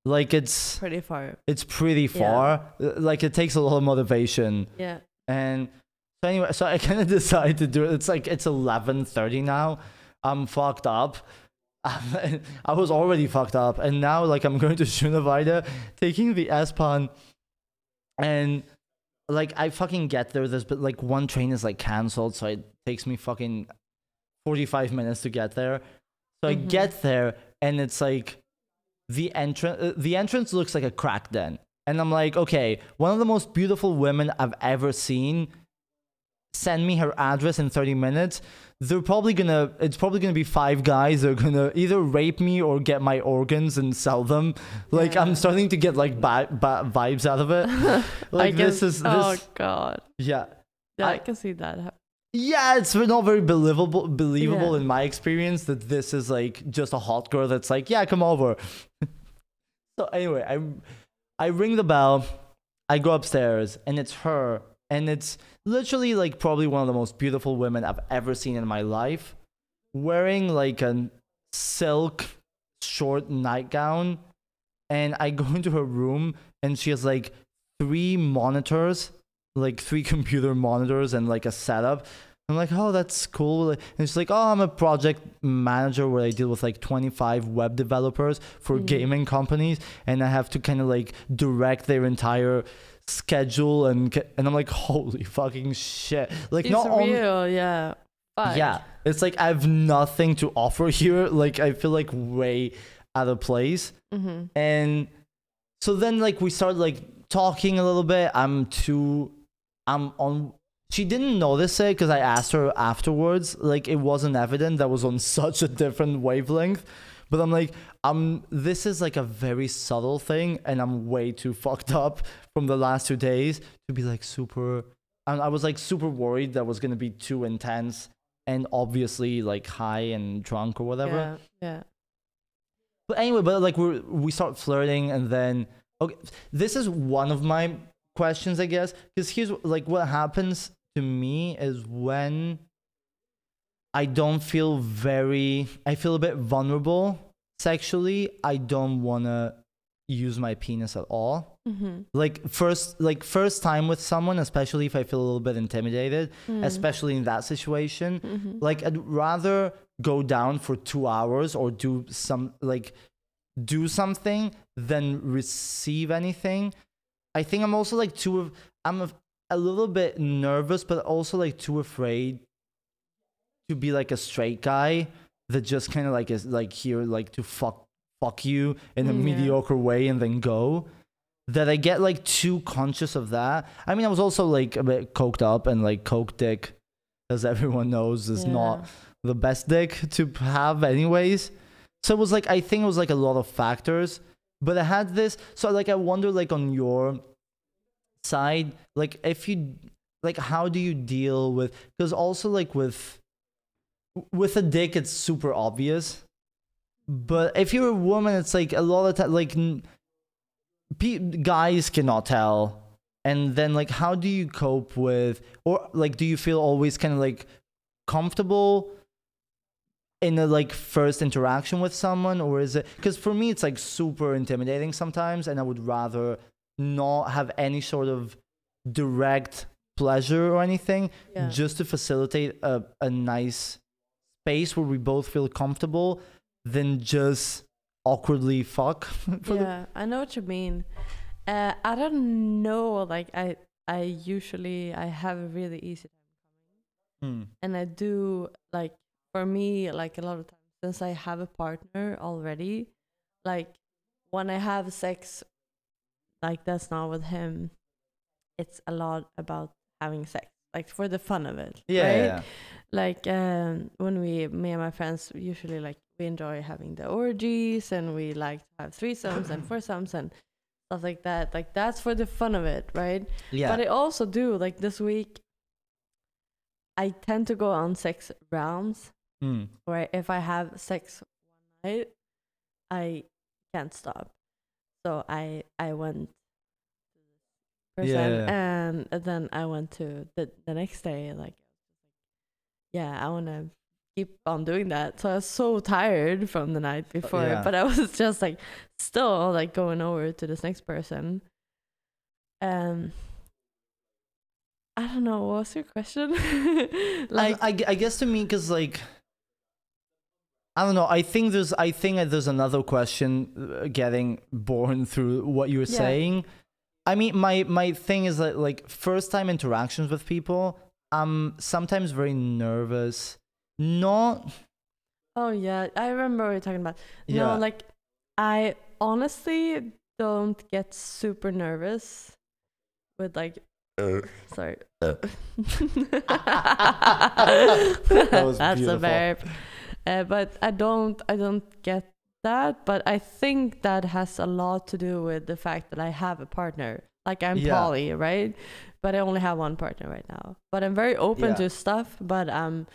Like it's Pretty far. it's pretty far. Uh, like it takes a lot of motivation. Yeah. and so anyway so i kind of decided to do it. It's like it's 11.30 now. I'm fucked up i was already fucked up and now like i'm going to Schöneweide taking the s-bahn and like i fucking get there there's but like one train is like cancelled so it takes me fucking 45 minutes to get there. So i Mhm. get there and it's like the entrance uh, the entrance looks like a crack den and i'm like okay one of the most beautiful women i've ever seen. Send me her address in 30 minutes they're probably gonna it's probably gonna be five guys that are gonna either rape me or get my organs and sell them like i'm starting to get like bad, bad vibes out of it like can, this is oh, this oh god. yeah Yeah, I, I- can see that. hap- yeah it's not very believable believable Yeah. in my experience that this is like just a hot girl that's like yeah come over so anyway i i ring the bell i go upstairs and it's her and it's literally like probably one of the most beautiful women i've ever seen in my life wearing like a silk short nightgown. And i go into her room and she has like three monitors like three computer monitors and like a setup. I'm like oh that's cool. And she's like oh i'm a project manager where i deal with like 25 web developers for Mhm. gaming companies and i have to kind of like direct their entire schedule and and i'm like holy fucking shit like She's not only yeah. Fuck. yeah, it's like I have nothing to offer here. Like I feel like way out of place. Mm-hmm. And so then like we started like talking a little bit. I'm too I'm on she didn't notice it because I asked her afterwards. Like it wasn't evident that was on such a different wavelength. But I'm like, um, this is like a very subtle thing, and I'm way too fucked up from the last two days to be like super. And I was like super worried that was gonna be too intense and obviously like high and drunk or whatever. Yeah. Yeah. But anyway, but like we we start flirting, and then okay, this is one of my questions, I guess, because here's like what happens to me is when I don't feel very, I feel a bit vulnerable sexually. I don't wanna use my penis at all. Mm-hmm. Like first, like first time with someone, especially if I feel a little bit intimidated, Mm. especially in that situation Mm-hmm. like i'd rather go down for two hours or do some like do something than receive anything i think i'm also like too i'm a, a little bit nervous but also like too afraid to be like a straight guy that just kind of like is like here like to fuck fuck you in a Mm, yeah. mediocre way and then go. That i get like too conscious of that. I mean i was also like a bit coked up and like coke dick as everyone knows is not the best dick to have anyways. So it was like i think it was like a lot of factors but i had this so like i wonder like on your side like if you like how do you deal with because also like with with a dick it's super obvious. But if you're a woman it's like a lot of time like pe- guys cannot tell. And then like how do you cope with or like do you feel always kind of like comfortable in a like first interaction with someone? Or is it because for me it's like super intimidating sometimes and i would rather not have any sort of direct pleasure or anything Yeah. just to facilitate a, a nice space where we both feel comfortable than just awkwardly fuck yeah, I know what you mean. Uh, I don't know. Like I, I usually I have a really easy time Hmm. and I do like for me like a lot of times since I have a partner already, like when I have sex, like that's not with him. It's a lot about having sex, like for the fun of it. yeah, right? yeah, like um when we me and my friends usually like we enjoy having the orgies and we like to have threesomes and foursomes and stuff like that like that's for the fun of it right yeah. but i also do like this week i tend to go on sex rounds Hmm. where if i have sex one night i can't stop so i i went Yeah. and then i went to the the next day like yeah i want to keep on doing that so i was so tired from the night before yeah. but i was just like still like going over to this next person um i don't know what was your question like I, I, I guess to me because like i don't know i think there's i think there's another question uh, getting born through what you were Yeah. saying i mean my my thing is that like first time interactions with people i'm sometimes very nervous. Not oh yeah i remember what you're talking about. Yeah. No, like I honestly don't get super nervous with like sorry. That was That's beautiful. a verb. Uh, but I don't I don't get that. But I think that has a lot to do with the fact that I have a partner. Like I'm Yeah. poly, right? But I only have one partner right now. But I'm very open Yeah. to stuff. But um,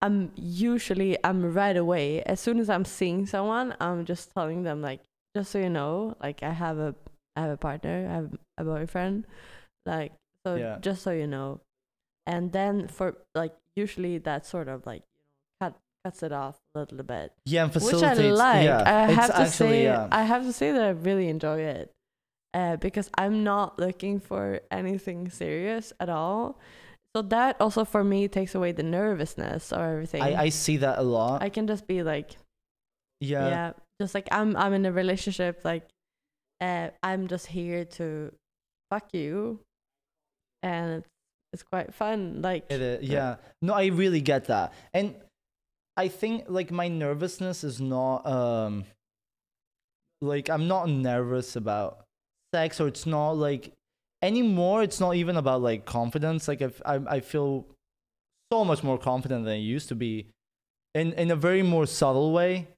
I'm usually I'm right away as soon as I'm seeing someone, I'm just telling them like, just so you know, like I have a I have a partner, I have a boyfriend, like so Yeah. just so you know. And then for like usually that sort of like cuts it off a little bit, Yeah, and which facilitates. I like. Yeah, I have to actually, say, yeah. I have to say that I really enjoy it, uh, because I'm not looking for anything serious at all. So that also for me takes away the nervousness or everything. I, I see that a lot. I can just be like, yeah. yeah, just like I'm I'm in a relationship, like uh, I'm just here to fuck you, and it's it's quite fun. Like It is, yeah. No, I really get that. And I think like my nervousness is not um like I'm not nervous about sex or it's not like anymore it's not even about like confidence like if I I feel so much more confident than I used to be in in a very more subtle way.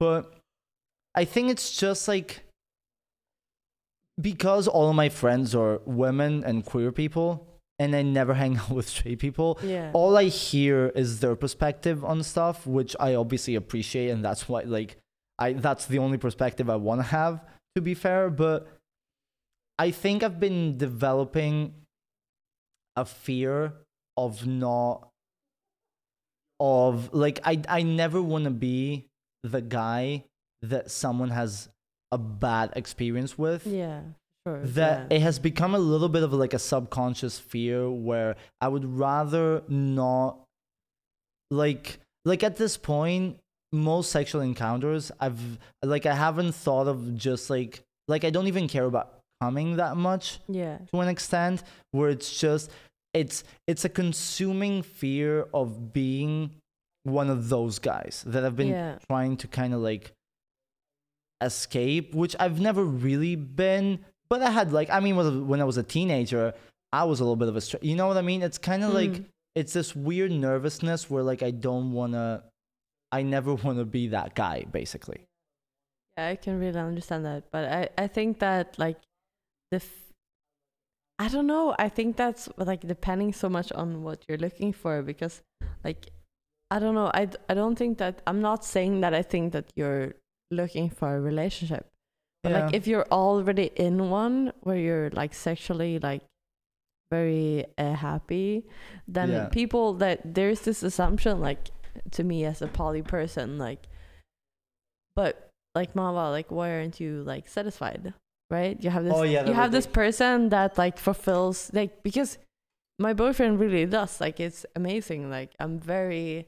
But I think it's just like because all of my friends are women and queer people and I never hang out with straight people. Yeah, all I hear is their perspective on stuff, which I obviously appreciate, and that's why like I that's the only perspective I want to have. To be fair, but I think I've been developing a fear of not of like I I never want to be the guy that someone has a bad experience with. Yeah, that yeah. it has become a little bit of like a subconscious fear where I would rather not like like at this point most sexual encounters I've like I haven't thought of just like like I don't even care about coming that much yeah, to an extent where it's just it's it's a consuming fear of being one of those guys that I've been yeah, trying to kind of like escape, which I've never really been. But I had like, I mean, when I was a teenager, I was a little bit of a, stra- you know what I mean? It's kind of like Mm. it's this weird nervousness where like I don't wanna, I never wanna be that guy, basically. Yeah, I can really understand that, but I I think that like the f- I don't know. I think that's like depending so much on what you're looking for because like I don't know. I, I don't think that I'm not saying that I think that you're looking for a relationship. But like if you're already in one where you're like sexually like very uh, happy, then Yeah. people that there's this assumption like to me as a poly person like but like mama like why aren't you like satisfied right? You have this Oh, yeah, you have this be- person that like fulfills like because my boyfriend really does like it's amazing like i'm very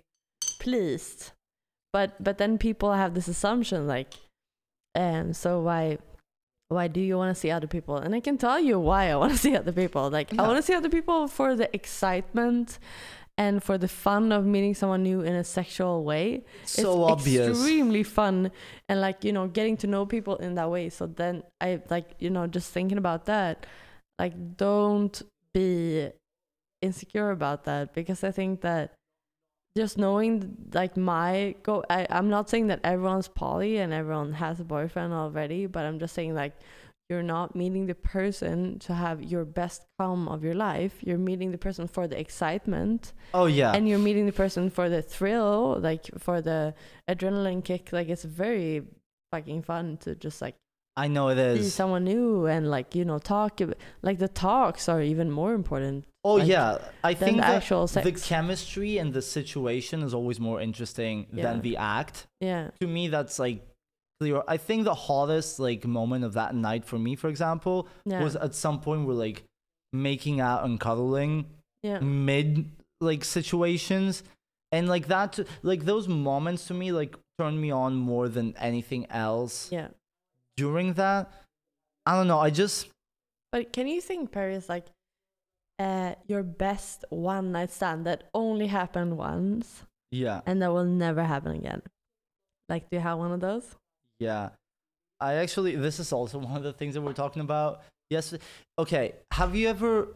pleased. But but then people have this assumption like um so why why do you want to see other people? And i can tell you why i want to see other people. Like i want to see other people for the excitement and for the fun of meeting someone new in a sexual way. So it's obvious. extremely fun and like you know getting to know people in that way. So then i like you know just thinking about that like don't be insecure about that because i think that just knowing like my go I, i'm not saying that everyone's poly and everyone has a boyfriend already but i'm just saying like you're not meeting the person to have your best come of your life. You're meeting the person for the excitement. Oh yeah. and you're meeting the person for the thrill like for the adrenaline kick. Like it's very fucking fun to just like I know it is. see someone new and like you know talk like the talks are even more important Oh like, yeah. I think the actual sex the chemistry and the situation is always more interesting Yeah. than the act. yeah. To me that's like clear. I think the hottest like moment of that night for me for example yeah. was at some point we're like making out and cuddling yeah. mid like situations. And like that like those moments to me like turned me on more than anything else yeah. during that. I don't know. I just but can you think paris like uh your best one night stand that only happened once yeah and that will never happen again like do you have one of those Yeah. I actually this is also one of the things that we're talking about. Yes. Okay. Have you ever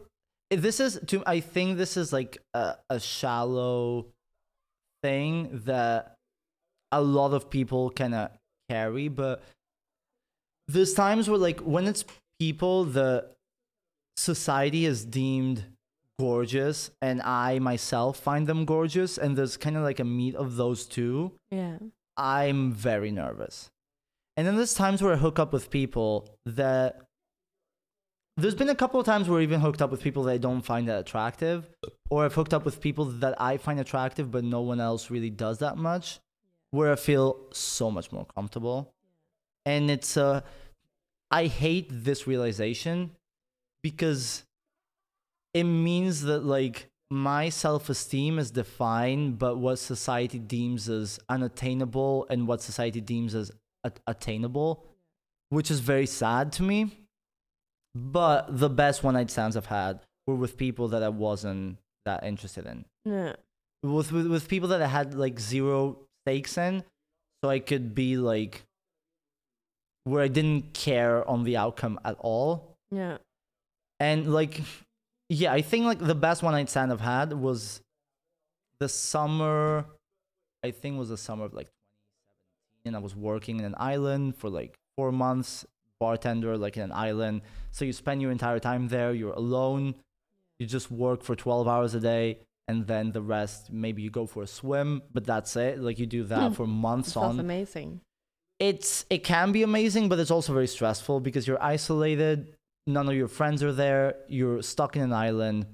this is to I think this is like a, a shallow thing that a lot of people kind of carry, but there's times where like when it's people the society is deemed gorgeous and I myself find them gorgeous and there's kind of like a meet of those two. Yeah. I'm very nervous. And then there's times where I hook up with people that there's been a couple of times where I've even hooked up with people that I don't find that attractive, or I've hooked up with people that I find attractive, but no one else really does that much, where I feel so much more comfortable. And it's uh, I hate this realization because it means that like my self-esteem is defined but what society deems as unattainable and what society deems as attainable which is very sad to me but the best one night stands i've had were with people that i wasn't that interested in Yeah. with, with with people that i had like zero stakes in so i could be like where i didn't care on the outcome at all Yeah. And like, yeah, I think like the best one night stand I've had was the summer. I think was the summer of like 2017. I was working in an island for like four months, bartender like in an island. So you spend your entire time there. You're alone. You just work for 12 hours a day, and then the rest maybe you go for a swim, but that's it. Like you do that hmm. for months Sounds on amazing. it's it can be amazing but it's also very stressful because you're isolated none of your friends are there you're stuck in an island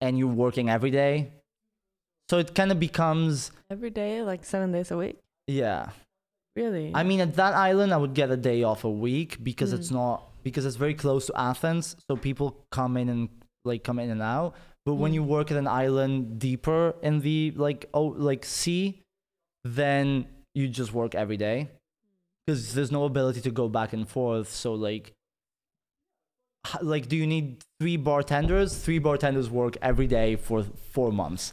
and you're working every day so it kind of becomes Every day, like seven days a week. yeah Really? i mean at that island i would get a day off a week because it's Mm. not because it's very close to athens so people come in and like come in and out but when Mm. you work at an island deeper in the like oh like sea then you just work every day because there's no ability to go back and forth so like like do you need three bartenders? Three bartenders work every day for four months.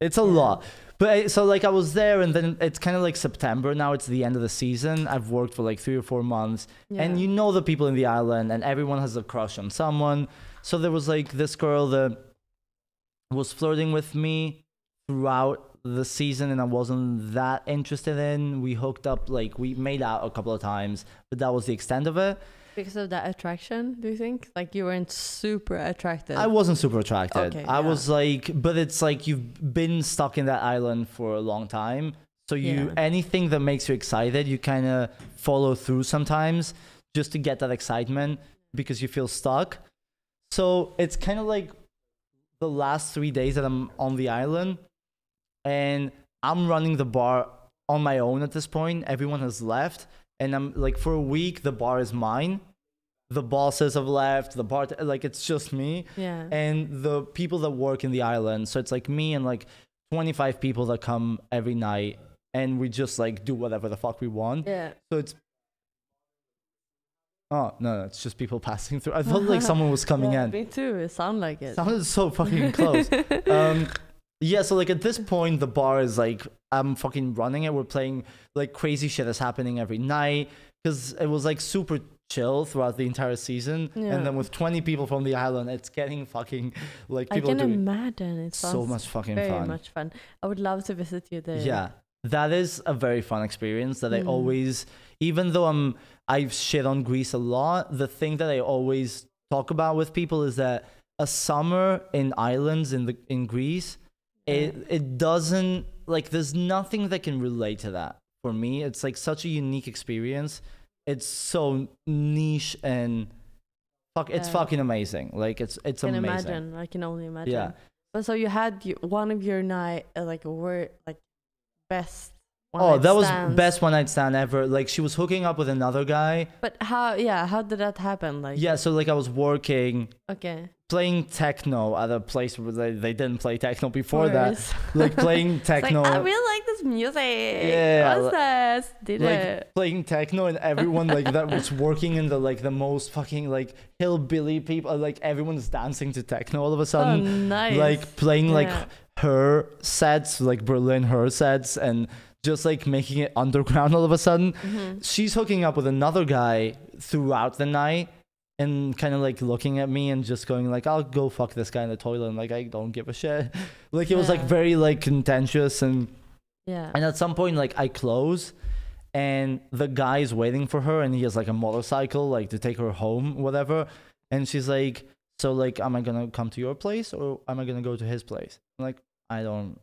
It's a lot. But I- so like i was there and then it's kind of like september. Now it's the end of the season. I've worked for like three or four months. And you know the people in the island and everyone has a crush on someone. So there was like this girl that was flirting with me throughout the season and i wasn't that interested in. We hooked up like we made out a couple of times but that was the extent of it because of that attraction, do you think? Like you weren't super attracted. i wasn't super attracted Okay, i yeah. was like but it's like you've been stuck in that island for a long time so you Yeah. anything that makes you excited you kind of follow through sometimes just to get that excitement because you feel stuck so it's kind of like the last three days that i'm on the island and i'm running the bar on my own at this point everyone has left and i'm like for a week the bar is mine the bosses have left the bar like it's just me yeah. and the people that work in the island so it's like me and like 25 people that come every night and we just like do whatever the fuck we want yeah. so it's oh no, no it's just people passing through i felt like someone was coming yeah, in Me too. It sounded like it. sounded so fucking close um yeah so like at this point the bar is like i'm fucking running it we're playing like crazy shit that's happening every night because it was like super chill throughout the entire season Yeah. and then with 20 people from the island it's getting fucking like I people can doing imagine. It sounds so much fucking very fun much fun. I would love to visit you there. yeah that is a very fun experience that i Mm. always even though i'm i've shit on greece a lot the thing that i always talk about with people is that a summer in islands in the in greece it it doesn't like there's nothing that can relate to that for me it's like such a unique experience it's so niche and fuck it's Yeah. fucking amazing like it's it's I can amazing imagine. I can only imagine. yeah But so you had one of your night uh, like were like best. Oh one-night that was best one night stand ever like she was hooking up with another guy But how? Yeah, how did that happen? Like yeah so like i was working Okay. playing techno at a place where they, they didn't play techno before that like playing It's like, techno I really like this music. Yeah, What's li- this? Did like it? playing techno and everyone like that was working in the like the most fucking like hillbilly people like everyone's dancing to techno all of a sudden. Oh, sudden nice. like playing like her sets like berlin her sets and just like making it underground all of a sudden Mhm. she's hooking up with another guy throughout the night and kind of like looking at me and just going like I'll go fuck this guy in the toilet and like I don't give a shit. like it was like very like contentious and Yeah. and at some point like I close and the guy is waiting for her and he has like a motorcycle like to take her home whatever and she's like so like am I gonna come to your place or am I gonna go to his place? I'm like I don't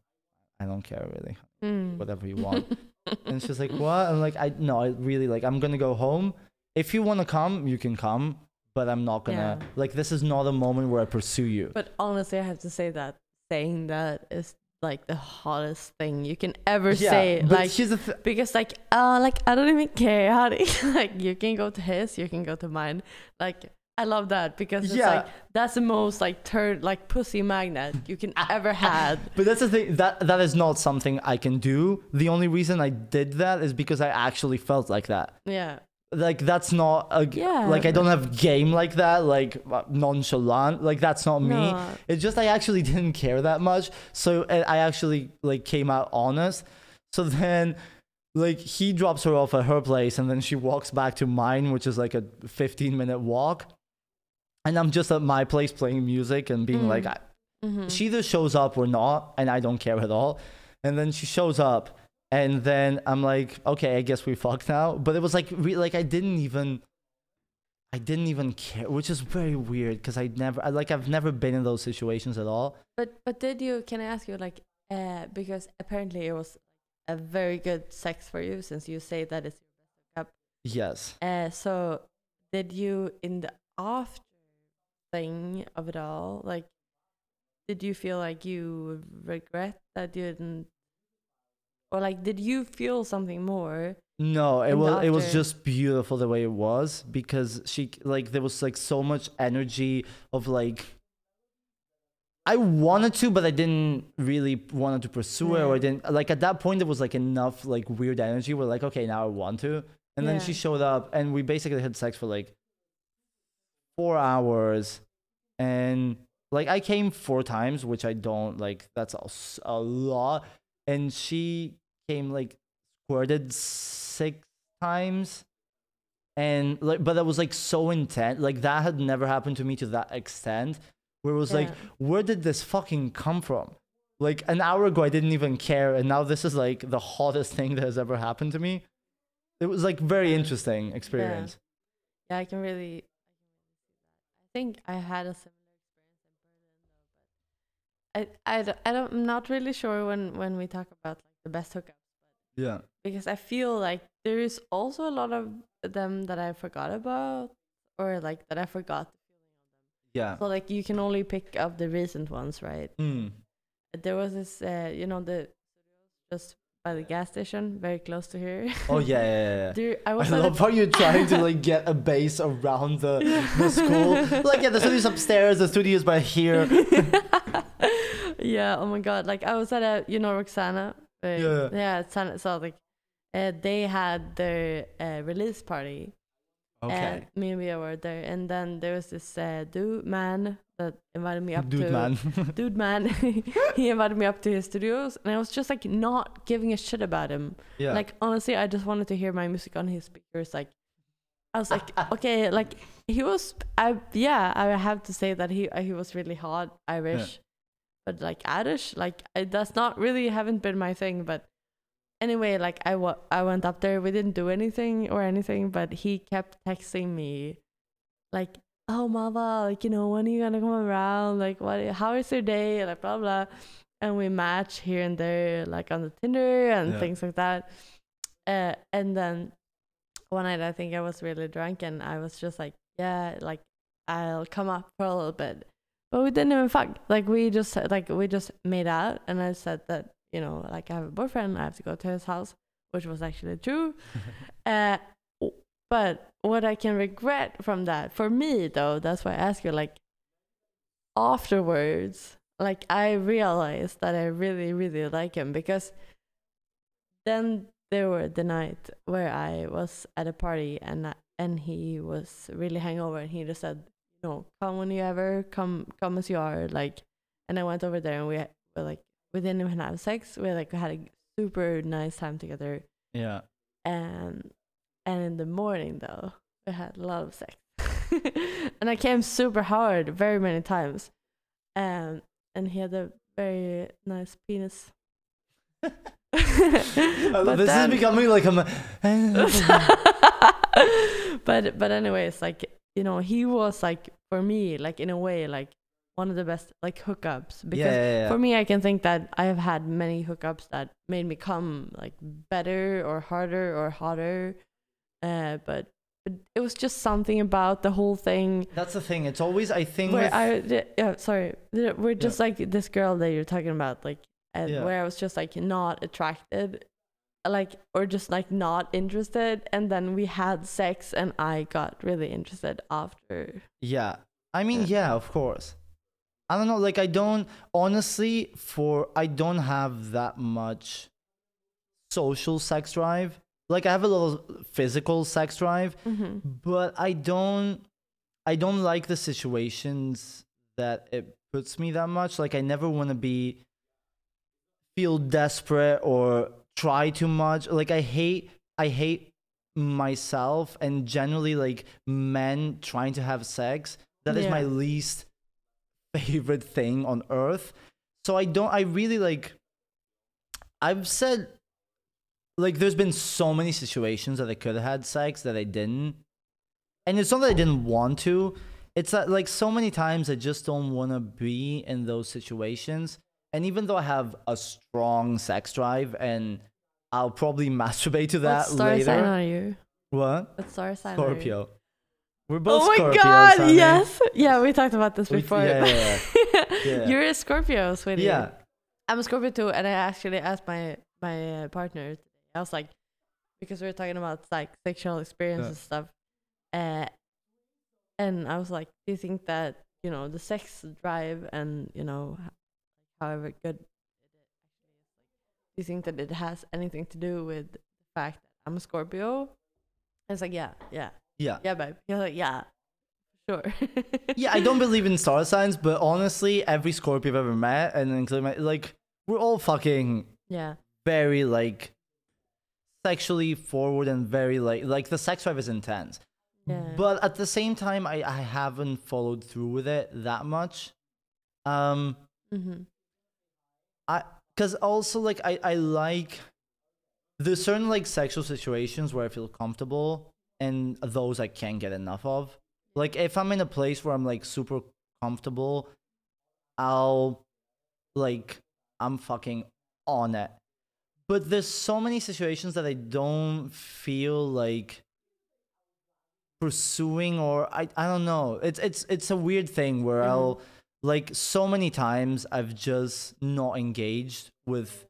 I don't care really Mm. whatever you want. and she's like, "What?" I'm like, "I no, I really like. I'm gonna go home. If you want to come, you can come, but I'm not gonna. Yeah. Like, this is not a moment where I pursue you." But honestly, I have to say that saying that is like the hottest thing you can ever say. but Like th- because like uh like I don't even care how to like you can go to his, you can go to mine. Like I love that because it's Yeah. like that's the most like turd like pussy magnet you can ever had. But that's the thing that that is not something I can do. The only reason I did that is because I actually felt like that. Yeah. Like that's not a Yeah, like I don't have game like that like uh, nonchalant like that's not me. No. It's just I actually didn't care that much. So I actually like came out honest. So then like he drops her off at her place and then she walks back to mine which is like a 15 minute walk. And I'm just at my place playing music and being Mm. like I, Mhm. she either shows up or not and I don't care at all. And then she shows up and then I'm like okay, I guess we fucked now. But it was like re- like I didn't even I didn't even care, which is very weird because I never, I, like, I've never been in those situations at all. But but did you? Can I ask you like uh because apparently it was a very good sex for you since you say that it's your best. Yes. Uh, so did you in the after thing of it all like did you feel like you regret that you didn't or like did you feel something more No, it was it was just beautiful the way it was because she like there was like so much energy of like I wanted to, but I didn't really wanted to pursue it, or I didn't like at that point there was like enough like weird energy. We're like, okay, now I want to, and then she showed up, and we basically had sex for like four hours, and like I came four times, which I don't like. That's a, a lot, and she came like squirted six times and like but that was like so intense like that had never happened to me to that extent where it was like where did this fucking come from? Like an hour ago i didn't even care and now this is like the hottest thing that has ever happened to me. It was like very interesting experience. Yeah i can really think i had a similar experience in berlin though but i i, I don't i'm not really sure when when we talk about like the best hookups yeah because I feel like there is also a lot of them that I forgot about or like that I forgot the feeling of them. yeah So like you can only pick up the recent ones, right? mm. There was this, uh, you know, the just by the gas station, very close to here. oh yeah yeah, yeah. There, I I love how you're trying to like get a base around the, the school. Like yeah, the studio's upstairs, the studio's by here. yeah. Oh my god! Like I was at a, you know, Roxana. Uh, Yeah. Yeah. Sana, so like, uh, they had their uh, release party. And me and were there, and then there was this uh, dude man that invited me up Dude to man. dude man. he invited me up to his studios, and I was just like not giving a shit about him. yeah. Like honestly, I just wanted to hear my music on his speakers. Like I was like, okay, like he was. I yeah, I have to say that he he was really hot Irish, but like Irish, like I, that's not really haven't been my thing. But anyway, like I wa- I went up there. We didn't do anything or anything, but he kept texting me, like, oh Malva, like you know when are you gonna come around? Like what? How is your day? Like blah blah. And we match here and there, like on the Tinder and Yeah. things like that. Uh, and then one night I think I was really drunk and I was just like, yeah, like I'll come up for a little bit. But we didn't even fuck. Like we just like we just made out and I said that, you know, like I have a boyfriend, I have to go to his house, which was actually true. uh but what I can regret from that, for me though, that's why I ask you, like afterwards, like I realized that I really, really like him because then there were the night where I was at a party and I- and he was really hangover and he just said, you know, come when you ever come come as you are, like and I went over there and we were like we didn't even have sex. We like had a super nice time together yeah. and and in the morning though we had a lot of sex and I came super hard very many times. Um, and he had a very nice penis. But this then- is becoming like a. but but anyways, like you know, he was like for me, like in a way, like one of the best like hookups because yeah, yeah. for me, I can think that I have had many hookups that made me come like better or harder or hotter. Uh, but, but it was just something about the whole thing That's the thing. It's always I think where with, I yeah sorry we're just like this girl that you're talking about like uh, Yeah. where I was just like not attracted like or just like not interested and then we had sex and I got really interested after Yeah. I mean, yeah, of course. I don't know. Like, I don't, honestly, for, I don't have that much social sex drive. Like, I have a little physical sex drive, mm-hmm. but I don't, I don't like the situations that it puts me that much. Like, I never want to be, feel desperate or try too much. Like, I hate, I hate myself and generally like men trying to have sex that is my least favorite thing on earth. So i don't i really like i've said like there's been so many situations that i could have had sex that i didn't. And it's not that i didn't want to. It's that like so many times i just don't want to be in those situations. And even though i have a strong sex drive and i'll probably masturbate to that star later. sign are you? What? What star sign are you? Scorpio. We're both oh my Scorpios, god honey. yes yeah we talked about this We- before yeah, yeah, Yeah. you're a Scorpio sweetie Yeah. I'm a Scorpio too, and I actually asked my my uh, partner. I was like, because we were talking about like sexual experience and stuff, uh, and I was like, do you think that you know the sex drive and you know, however good do you think that it has anything to do with the fact that I'm a Scorpio? And it's like, yeah, yeah, Yeah. yeah, babe. You're like, yeah, sure. Yeah, I don't believe in star signs, but honestly, every Scorpio I've ever met, and including my, like, we're all fucking Yeah, very like sexually forward and very like like the sex drive is intense. yeah. But at the same time, I I haven't followed through with it that much. Um, mm-hmm. I because also like I I like there's certain like sexual situations where I feel comfortable, and those I can't get enough of. Like if I'm in a place where I'm like super comfortable, I'll like I'm fucking on it. But there's so many situations that I don't feel like pursuing or I I don't know. It's it's it's a weird thing where Mhm. I'll like so many times I've just not engaged with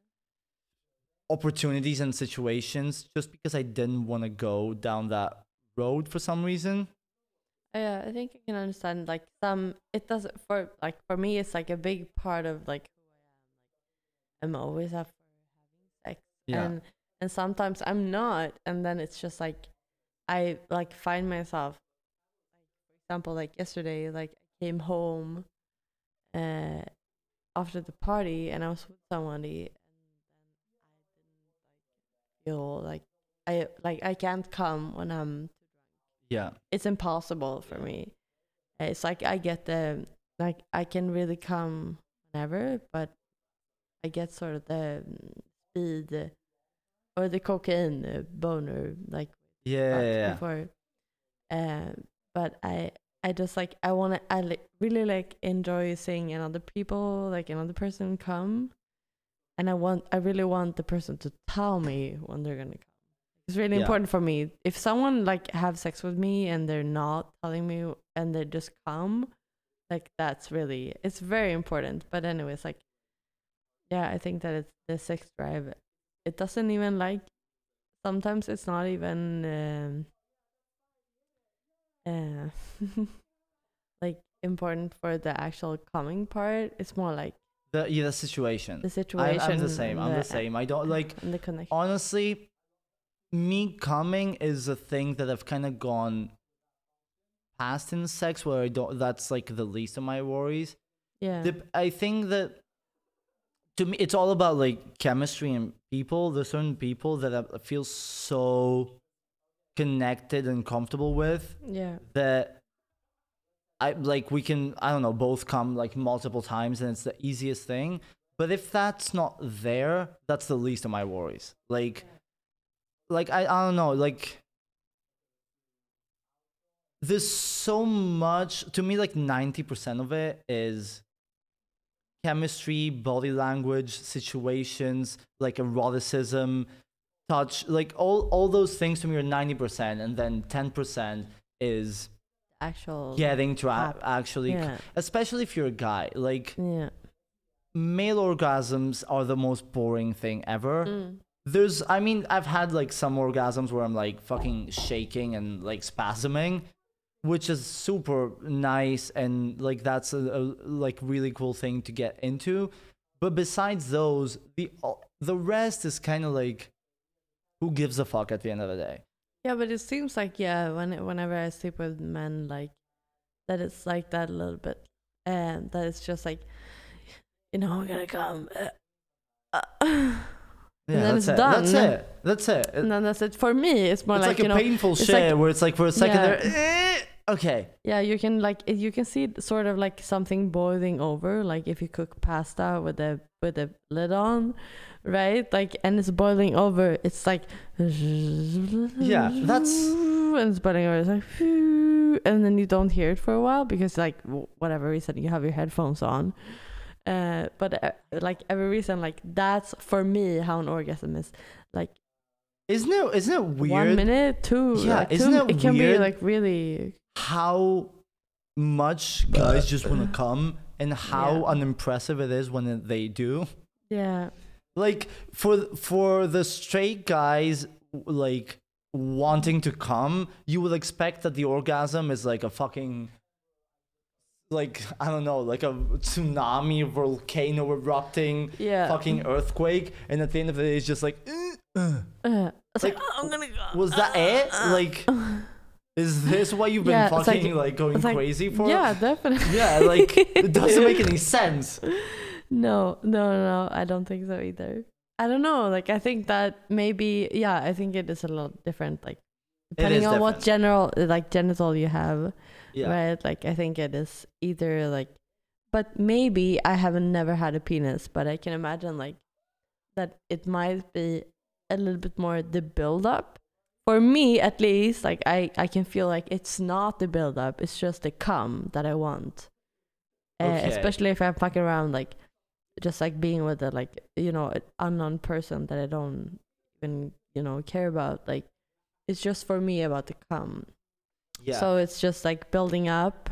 opportunities and situations just because I didn't want to go down that road for some reason. Yeah, I think I can understand. Like some, it doesn't for like for me, it's like a big part of like who I am. Like I'm always up for having sex, Yeah. and and sometimes I'm not, and then it's just like I like find myself. Like for example, like yesterday, like I came home, uh, after the party, and I was with somebody, and then I didn't like feel like I like I can't come when I'm yeah. it's impossible for me. It's like I get the like I can really come whenever, but I get sort of the speed or the cocaine boner like yeah, yeah. before. Um, but I I just like I want to I li- really like enjoy seeing another people like another person come, and I want I really want the person to tell me when they're gonna come. It's really Yeah. important for me. If someone like have sex with me and they're not telling me and they just come, like that's really it's very important. But anyways, like yeah, I think that it's the sex drive. It doesn't even like sometimes it's not even um, uh, like important for the actual coming part. It's more like The yeah, the situation. the situation. I'm the same. I'm and the same. I don't like the connection. honestly, me coming is a thing that I've kind of gone past in sex where I don't. That's like the least of my worries. Yeah. The, I think that to me, it's all about like chemistry and people. There's certain people that I feel so connected and comfortable with yeah. that I like we can I don't know both come like multiple times and it's the easiest thing. But if that's not there, that's the least of my worries. Like, like I I don't know like. There's so much to me. Like ninety percent of it is chemistry, body language, situations, like eroticism, touch, like all all those things to me are ninety percent, and then ten percent is Actual. getting to a- actually, Yeah. especially if you're a guy. Like Yeah. male orgasms are the most boring thing ever. Mm. There's, I mean, I've had like some orgasms where I'm like fucking shaking and like spasming, which is super nice and like that's a, a like really cool thing to get into. But besides those, the the rest is kind of like, who gives a fuck at the end of the day? Yeah, but it seems like yeah, when whenever I sleep with men, like that it's like that a little bit, and that it's just like, you know, I'm gonna come, uh, uh, Yeah, then that's it's it. That's it. That's it. and then that's it. For me, it's more it's like, like, you a know, painful it's shit like- where it's like for a second Yeah. there. eh, okay. yeah, you can like you can see sort of like something boiling over, like if you cook pasta with a with a lid on, right? Like and it's boiling over. It's like Yeah, that's- and it's boiling over. It's like and then you don't hear it for a while because like whatever reason you have your headphones on. Uh, but uh, like every reason, like that's for me how an orgasm is. Like Isn't it? Isn't it weird? one minute, two. Yeah, like, isn't two, it it can weird? be like really. How much guys just want to come and how Yeah. unimpressive it is when they do. Yeah. Like for for the straight guys like wanting to come, you would expect that the orgasm is like a fucking like I don't know, like a tsunami, volcano erupting, Yeah. fucking earthquake, and at the end of the day, it's just like, "Eh, uh." Uh, it's like, Like, "Oh, I'm gonna go. was that it? Like, is this what you've been Yeah, it's like- fucking like, going like- crazy for? Yeah, definitely. Yeah, like it doesn't make any sense. No, no, no, I don't think so either. I don't know. Like, I think that maybe, yeah, I think it is a lot different. Like, depending on what different. general, like, genital you have, Yeah. right? Like, I think it is either like, but maybe I haven't never had a penis, but I can imagine like that it might be a little bit more the build up. For me, at least, like I, I can feel like it's not the build up; it's just the cum that I want. Uh, especially if I'm fucking around, like just like being with a like you know an unknown person that I don't even you know care about. Like it's just for me about the cum. Yeah. So it's just like building up.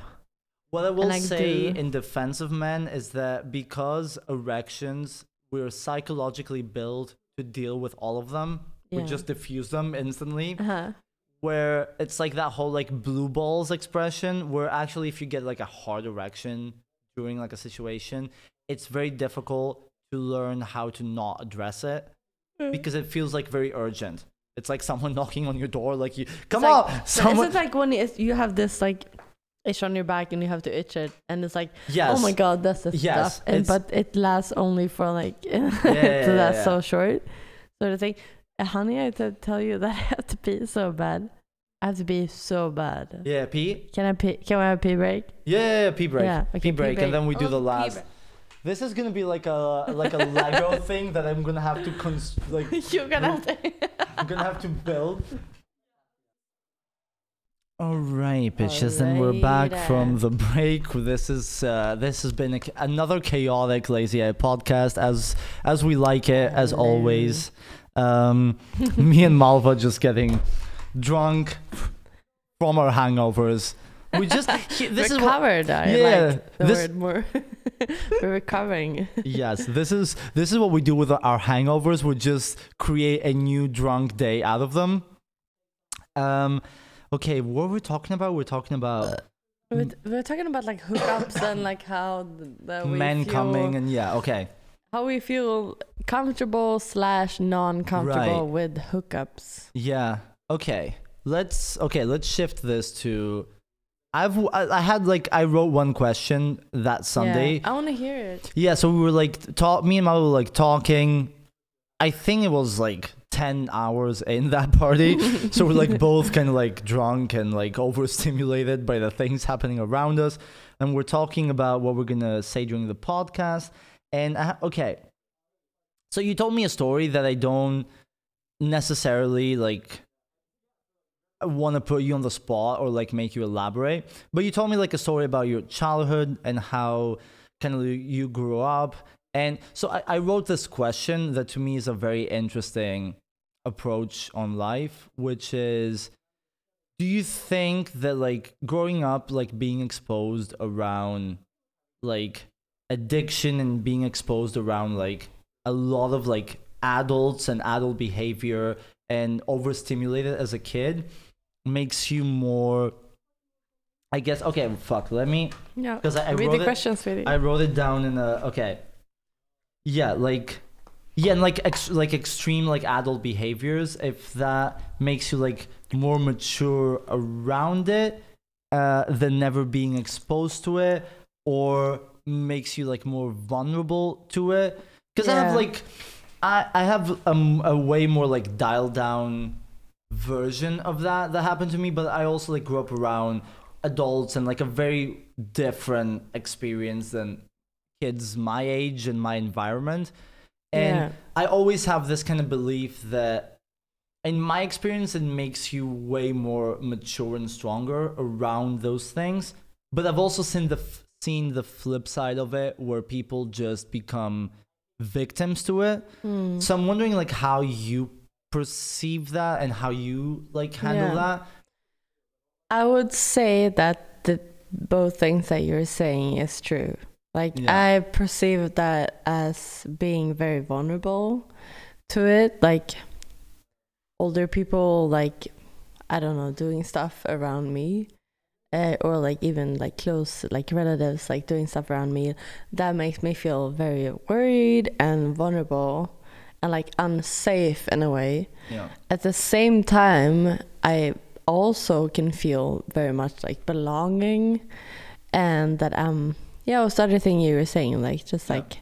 what I will I say do- in defense of men is that because erections, we're psychologically built to deal with all of them. We just diffuse them instantly. Uh-huh. Where it's like that whole like blue balls expression, where actually if you get like a hard erection during like a situation, it's very difficult to learn how to not address it because it feels like very urgent. It's like someone knocking on your door, like you come like- on, But someone. is it like when you have this like itch on your back and you have to itch it and it's like yes. oh my god that's the Yes, stuff and it's- but it lasts only for like yeah, so that's yeah. so short sort of thing honey I have to tell you that I have to pee so bad I have to pee so bad Yeah, pee. can I pee can I have a pee break Yeah, yeah, yeah, pee break. Yeah, okay, pee pee break, break. and then we do Oh, the last. This is gonna be like a like a Lego thing that I'm gonna have to cons- like you're gonna have to I'm gonna have to build. All right, bitches, and we're back from the break. This is uh, this has been a, another chaotic lazy eye podcast, as as we like it, as Hello. always. Um, me and Malva just getting drunk from our hangovers. We just he- this is what recovered I Yeah, like the this- word more. We're recovering. Yes this is this is what we do with our hangovers. We just create a new drunk day out of them. Um okay what were we talking about? We're talking about we're, we're talking about like hookups and like how th- that we men feel, coming and yeah okay how we feel comfortable slash non-comfortable Right. with hookups. yeah okay let's okay let's shift this to i've i, had like i wrote one question that sunday Yeah, I want to hear it. Yeah, so we were like talk me and Mal were like talking. I think it was like 10 hours in that party so we're like both kind of like drunk and like overstimulated by the things happening around us and we're talking about what we're gonna say during the podcast and I, okay. So you told me a story that i don't necessarily like want to put you on the spot or like make you elaborate but you told me like a story about your childhood and how kind of you grew up. And so I, I wrote this question that to me is a very interesting approach on life which is do you think that like growing up like being exposed around like addiction and being exposed around like a lot of like adults and adult behavior and overstimulated as a kid makes you more i guess okay fuck let me Yeah. because I, I Read wrote the it, questions, sweetie. I wrote it down in a okay. Yeah, like yeah, and like ex- like extreme like adult behaviors. If that makes you like more mature around it, uh, than never being exposed to it, or makes you like more vulnerable to it. Because I have like, I I have um, a way more like dialed down version of that that happened to me, but I also like grew up around adults and like a very different experience than kids my age and my environment. And Yeah. I always have this kind of belief that in my experience it makes you way more mature and stronger around those things. But I've also seen the f- seen the flip side of it where people just become victims to it. Mm. So I'm wondering like how you perceive that and how you like handle Yeah. that. I would say that the both things that you're saying is true. Like Yeah. I perceive that as being very vulnerable to it. Like older people, like I don't know, doing stuff around me, uh, or like even like close like relatives, like doing stuff around me. That makes me feel very worried and vulnerable, and like unsafe in a way Yeah. at the same time i also can feel very much like belonging and that um yeah it was the other thing you were saying like just Yeah. like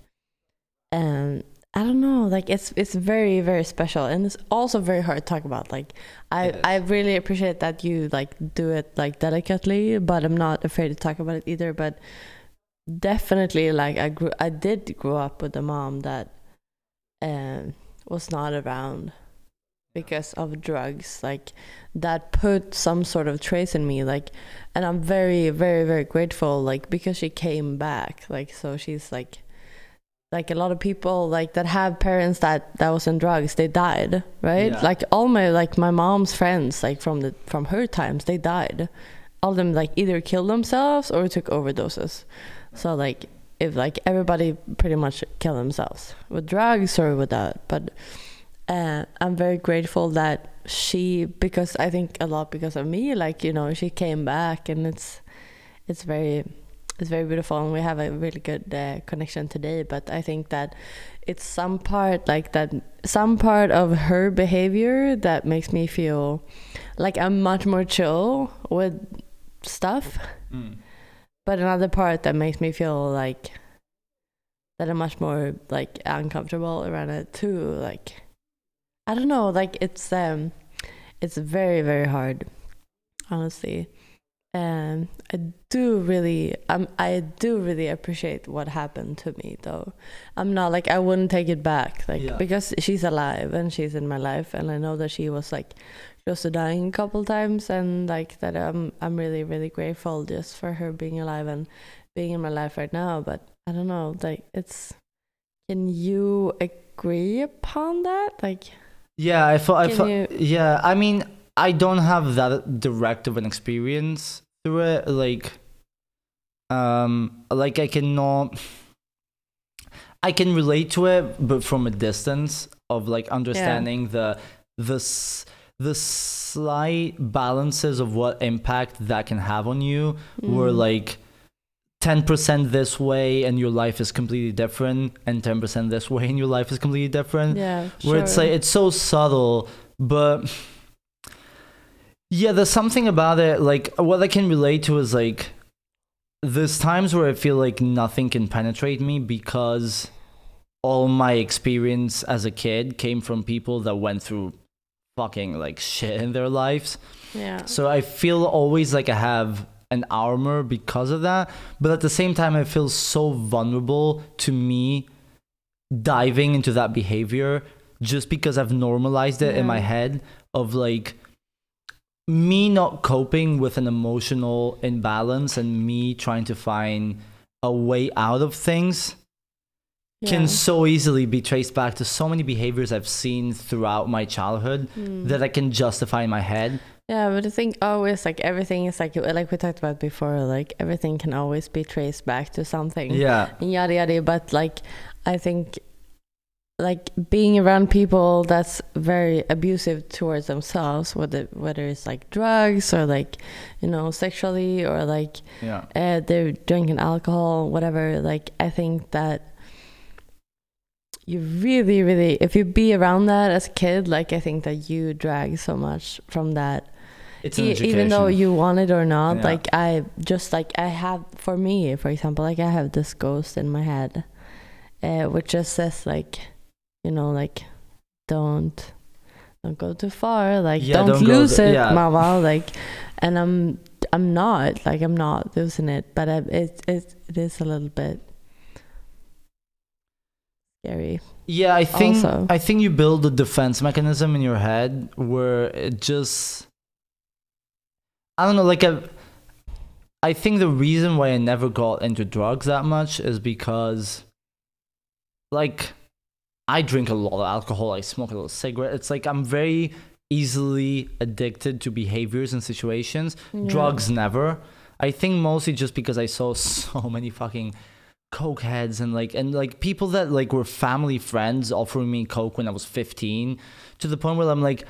um i don't know like it's it's very very special and it's also very hard to talk about like i i really appreciate that you like do it like delicately but i'm not afraid to talk about it either but definitely like i grew i did grow up with a mom that um was not around because of drugs like that put some sort of trace in me like and i'm very very very grateful like because she came back like so she's like like a lot of people like that have parents that that was in drugs they died right? Yeah. like all my like my mom's friends like from the from her times they died. All of them like either killed themselves or took overdoses. So like if like everybody pretty much kill themselves with drugs or without but uh, i'm very grateful that she because i think a lot because of me like you know she came back and it's it's very it's very beautiful and we have a really good uh, connection today but i think that it's some part like that some part of her behavior that makes me feel like i'm much more chill with stuff Mm. but another part that makes me feel like that I'm much more like uncomfortable around it too. Like I don't know, like it's um it's very, very hard, honestly. Um I do really um I do really appreciate what happened to me though. I'm not like I wouldn't take it back. Like Yeah. because she's alive and she's in my life and I know that she was like just dying a couple times and like that I'm I'm really really grateful just for her being alive and being in my life right now but I don't know like it's can you agree upon that like Yeah, I thought. I thought. Yeah, I mean, I don't have that direct of an experience through it. Like, um, like I cannot. I can relate to it, but from a distance of like understanding the the the slight balances of what impact that can have on you. Where Mm. like. 10% this way and your life is completely different and 10% this way and your life is completely different yeah where it's like it's so subtle but yeah there's something about it like what i can relate to is like there's times where i feel like nothing can penetrate me because all my experience as a kid came from people that went through fucking like shit in their lives. Yeah. So I feel always like I have an armor because of that. But at the same time, I feel so vulnerable to me diving into that behavior just because I've normalized it in my head of like me not coping with an emotional imbalance and me trying to find a way out of things can so easily be traced back to so many behaviors I've seen throughout my childhood Mm. that I can justify in my head. Yeah, but I think always like everything is like like we talked about before, like everything can always be traced back to something. Yeah. Yada yada. But like I think like being around people that's very abusive towards themselves, whether whether it's like drugs or like, you know, sexually or like Yeah. uh, they're drinking alcohol, whatever. Like I think that you really, really, if you be around that as a kid, like I think that you drag so much from that E- even though you want it or not Yeah. like i just like i have for me for example like i have this ghost in my head uh, which just says like you know like don't don't go too far like Yeah, don't, don't lose th- it yeah. mama like and i'm i'm not like i'm not losing it but I, it, it it is a little bit scary Yeah, I think Also- I think you build a defense mechanism in your head where it just I don't know, like a I think the reason why I never got into drugs that much is because like I drink a lot of alcohol, I smoke a lot of cigarette. It's like I'm very easily addicted to behaviors and situations. Yeah. Drugs never. I think mostly just because I saw so many fucking coke heads and like and like people that like were family friends offering me coke when I was 15 to the point where I'm like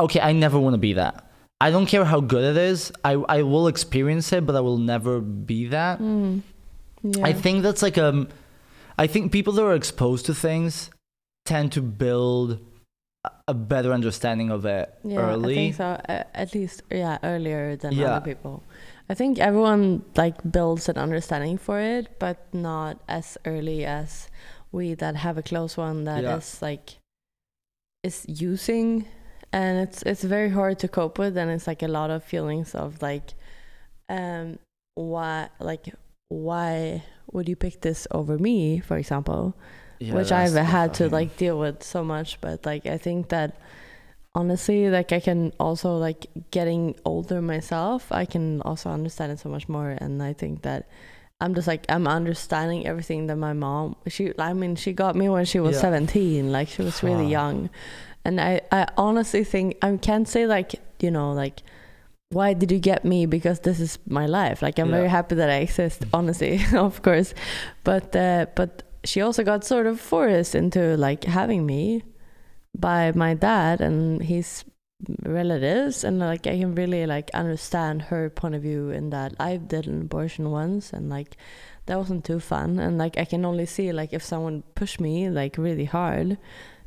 okay I never want to be that I don't care how good it is I I will experience it but I will never be that Mm. yeah I think that's like um I think people that are exposed to things tend to build a- better understanding of it Yeah, early I think so. Uh, at least, yeah, earlier than Yeah. other people. I think everyone like builds an understanding for it, but not as early as we that have a close one that is Yeah. like is using, and it's it's very hard to cope with, and it's like a lot of feelings of like, um, why like why would you pick this over me, for example? Yeah, which I've had to like deal with so much. But like I think that honestly, like I can also like getting older myself, I can also understand it so much more. And I think that I'm just like I'm understanding everything that my mom she I mean she got me when she was Yeah. 17, like she was really Fuck. young, and I I honestly think I can't say like you know like. Why did you get me? Because this is my life. Like I'm Yeah. very happy that I exist. Honestly, of course, but uh, but she also got sort of forced into like having me by my dad and his relatives and like I can really like understand her point of view in that I did an abortion once and like that wasn't too fun and like I can only see like if someone pushed me like really hard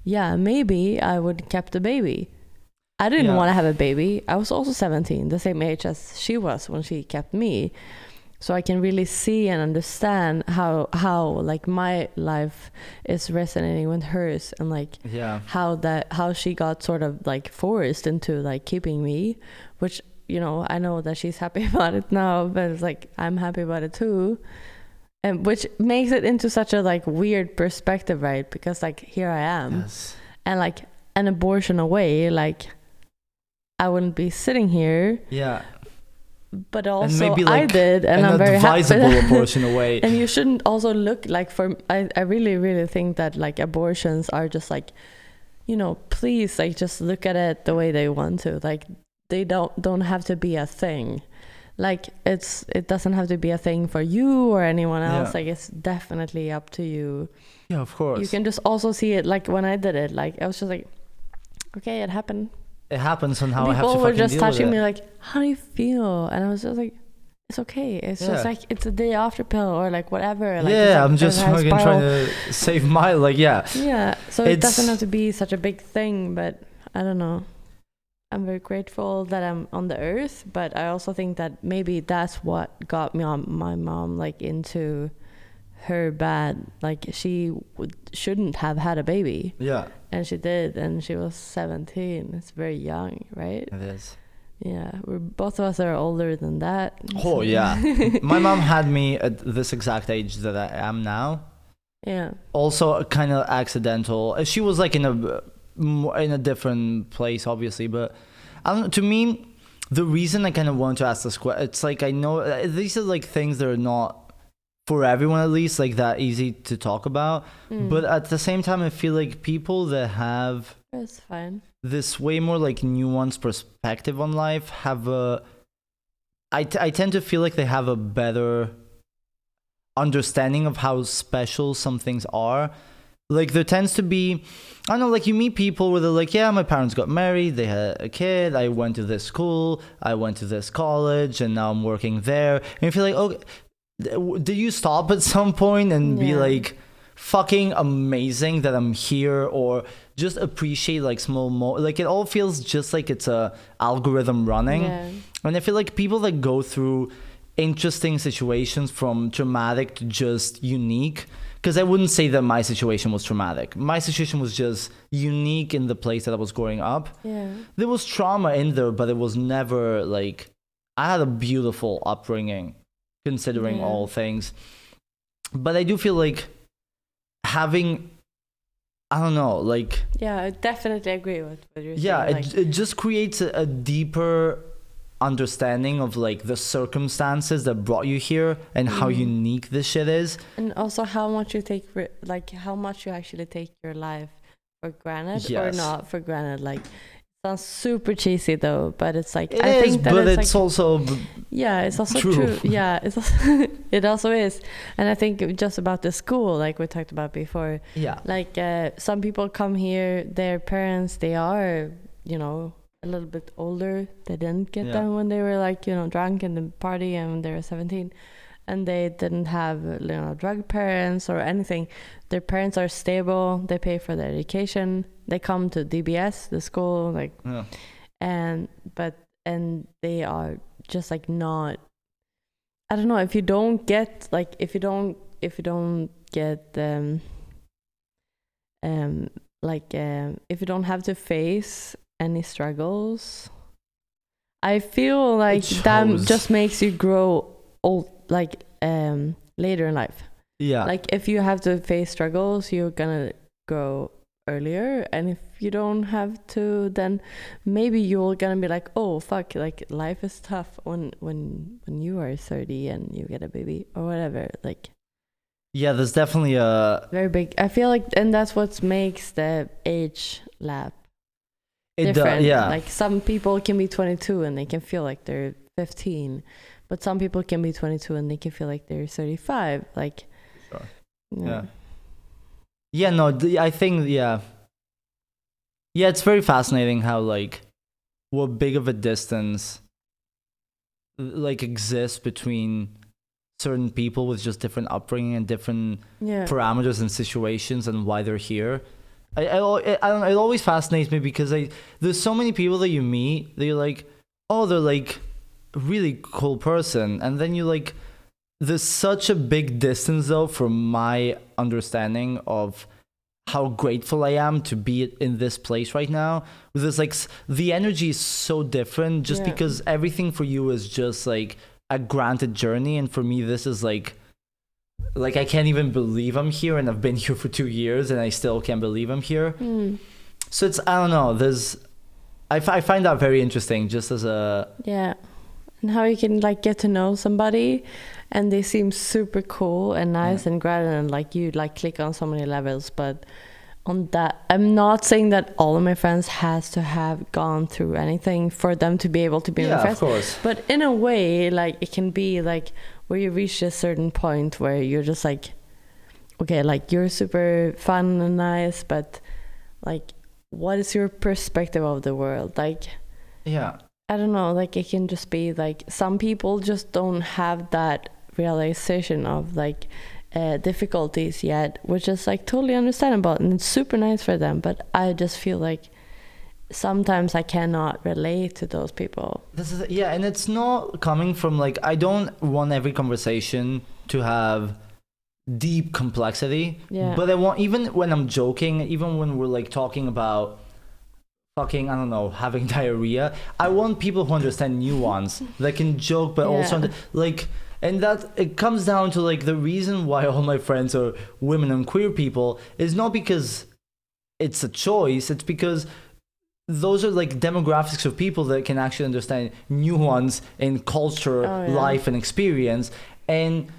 yeah maybe I would kept the baby. I didn't Yeah. want to have a baby. I was also 17 the same age as she was when she kept me so I can really see and understand how how like my life is resonating with hers and like yeah. how that how she got sort of like forced into like keeping me which you know i know that she's happy about it now but it's like i'm happy about it too. And which makes it into such a like weird perspective right? Because like here i am. Yes. And like an abortion away like i wouldn't be sitting here yeah but also maybe, i did and an i'm very happy abortion away and you shouldn't also look like for I, I really really think that like abortions are just like you know please like just look at it the way they want to. Like they don't don't have to be a thing. Like it's it doesn't have to be a thing for you or anyone else. Yeah. like it's definitely up to you. Yeah of course. You can just also see it like when i did it like i was just like okay it happened it happens on how I have to people were just touching me like how do you feel and i was just like it's okay it's Yeah. just like it's a day after pill or like whatever like, yeah, like I'm just fucking spiral. trying to save my like yeah. yeah so it doesn't have to be such a big thing but i don't know i'm very grateful that i'm on the earth but i also think that maybe that's what got me on my mom like into her bad. Like she would, shouldn't have had a baby, Yeah, and she did, and she was 17. It's very young, right? it is. Yeah, we're both of us are older than that. Oh so- yeah, my mom had me at this exact age that I am now. yeah, Also, kind of accidental. Uh, She was like in a in a different place, obviously, but I don't. To me, the reason I kind of want to ask this question, it's like I know uh, these are like things that are not for everyone at least like that easy to talk about. Mm. But at the same time, I feel like people that have it's fine. this way more like nuanced perspective on life have a I, t- I tend to feel like they have a better understanding of how special some things are like there tends to be i don't know like you meet people where they're like yeah my parents got married they had a kid i went to this school i went to this college and now i'm working there and you feel like okay did you stop at some point and be like fucking amazing that i'm here or just appreciate like small mo like it all feels just like it's a algorithm running? Yeah, and I feel like people that go through interesting situations from traumatic to just unique, because I wouldn't say that my situation was traumatic. My situation was just unique in the place that I was growing up. yeah, There was trauma in there, but it was never like I had a beautiful upbringing, considering Yeah. all things. But I do feel like having, I don't know, like yeah. I definitely agree with what you're yeah saying. it, like, it just creates a, a deeper understanding of like the circumstances that brought you here and how Mhm. unique this shit is and also how much you take, like how much you actually take your life for granted or not for granted. Like, it sounds super cheesy though, but it's like It I is, think that but it's, it's like, also Yeah, it's also True. true. Yeah, it's also, it also is, and I think just about the school, like we talked about before. yeah Like uh, some people come here, their parents they are, you know, a little bit older. They didn't get Yeah. them when they were like you know drunk in the party and they were seventeen, and they didn't have you know drug parents or anything. Their parents are stable. They pay for their education. They come to DBS, the school, like yeah and but and they are just like not i don't know if you don't get like if you don't if you don't get um um like um if you don't have to face any struggles i feel like that just makes you grow old like um later in life yeah like if you have to face struggles you're gonna go earlier and if you don't have to then maybe you're gonna be like oh fuck like life is tough when when when you are 30 and you get a baby or whatever like yeah there's definitely a very big i feel like and that's what makes the age lap it does different yeah like some people can be 22 and they can feel like they're 15 but some people can be 22 and they can feel like they're 35 like. Yeah. Yeah. no i think yeah yeah it's very fascinating how like what big of a distance like exists between certain people with just different upbringing and different yeah parameters and situations and why they're here. I, I, I don't know, it always fascinates me because I there's so many people that you meet that you're like, oh, they're like a really cool person, and then you like, there's such a big distance though from my understanding of how grateful I am to be in this place right now. There's like the energy is so different just Yeah. because everything for you is just like a granted journey, and for me this is like like I can't even believe I'm here and I've been here for two years and I still can't believe I'm here. Hmm. So it's I don't know. There's I, f- I find that very interesting. Just as a Yeah. And how you can like get to know somebody and they seem super cool and nice and great and like you like click on so many levels but on that I'm not saying that all of my friends has to have gone through anything for them to be able to be my yeah, friends. of course. But in a way, like it can be like where you reach a certain point where you're just like, okay, like you're super fun and nice, but like, what is your perspective of the world? Like, Yeah, I don't know, like it can just be like some people just don't have that realization of like uh, difficulties yet, which is like totally understandable and it's super nice for them. But I just feel like sometimes I cannot relate to those people. this is yeah, and it's not coming from like I don't want every conversation to have deep complexity. Yeah. But I want even when I'm joking, even when we're like talking about fucking I don't know having diarrhea, I want people who understand nuance. that can joke, but also Yeah. under, like. And that it comes down to like the reason why all my friends are women and queer people is not because it's a choice. It's because those are like demographics of people that can actually understand nuance in culture, Oh, yeah. life, and experience, and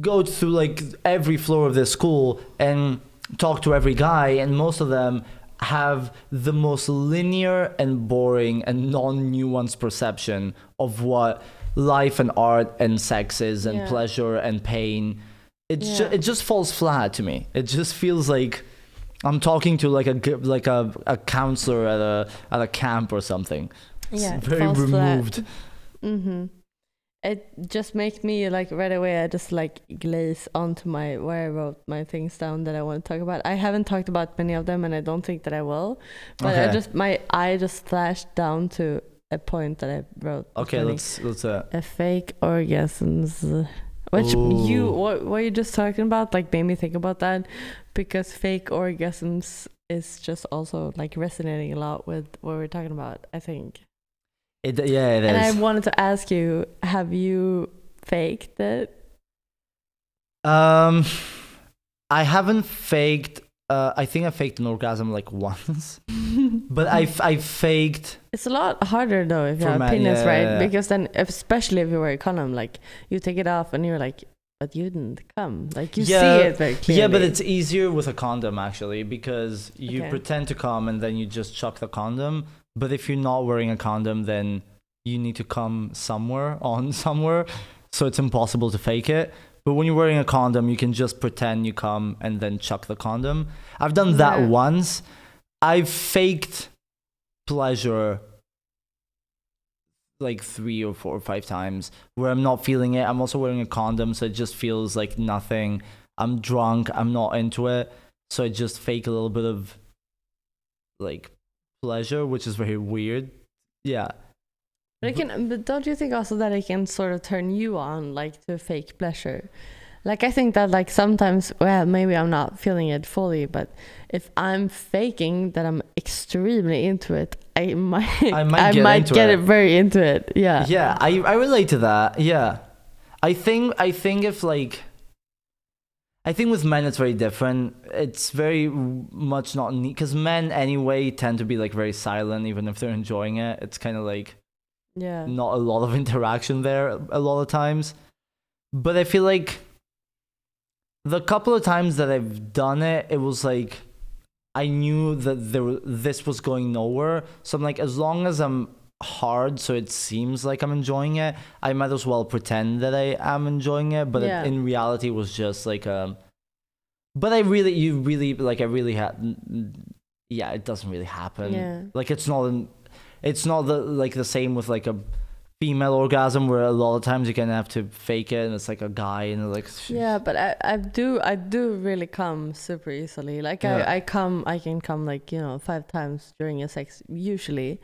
go through like every floor of this school and talk to every guy, and most of them have the most linear and boring and non-nuanced perception of what life and art and sexes and Yeah. pleasure and pain. It's Yeah. ju- it just falls flat to me. It just feels like I'm talking to like a like a, a counselor at a at a camp or something. It's Yeah, it very removed. Mm-hmm. It just makes me like right away. I just like glaze onto my where I wrote my things down that I want to talk about. I haven't talked about many of them, and I don't think that I will. But I just my eye just flashed down to a point that I wrote. Okay, let's let's uh a fake orgasms. Which you what what you just talking about like made me think about that because fake orgasms is just also like resonating a lot with what we're talking about. I think. it yeah it is. And I wanted to ask you, have you faked it? Um, I haven't faked. Uh, I think I faked an orgasm like once, but I I faked. It's a lot harder though if you have penis, yeah, right? yeah, yeah. Because then, especially if you wear a condom, like you take it off and you're like, but you didn't come. Like you Yeah, see it very clearly. Yeah, but it's easier with a condom actually because you Okay. pretend to come and then you just chuck the condom. But if you're not wearing a condom, then you need to come somewhere on somewhere, so it's impossible to fake it. But when you're wearing a condom, you can just pretend you come and then chuck the condom. I've done that Yeah. once. I've faked pleasure like three or four or five times where I'm not feeling it. I'm also wearing a condom, so it just feels like nothing. I'm drunk. I'm not into it, so I just fake a little bit of like pleasure, which is very weird. Yeah. But, it mm-hmm. can, but don't you think also that it can sort of turn you on, like to fake pleasure? Like I think that like sometimes, well, maybe I'm not feeling it fully, but if I'm faking that I'm extremely into it, I might, I might get into get it. it very into it. Yeah. Yeah, I I relate to that. Yeah. I think I think if like I think with men it's very different. It's very much not neat because men anyway tend to be like very silent even if they're enjoying it. It's kind of like Yeah. not a lot of interaction there a lot of times. But I feel like the couple of times that I've done it, it was like I knew that there this was going nowhere. So I'm like, as long as I'm hard, so it seems like I'm enjoying it, I might as well pretend that I am enjoying it. But it- in reality, it was just like um. But I really, you really like, I really had, yeah, it doesn't really happen. Yeah. Like it's not an, it's not the like the same with like a female orgasm where a lot of times you can have to fake it and it's like a guy and like Yeah, but I, I do I do really come super easily. Like Yeah. I, I come I can come like, you know, five times during a sex usually.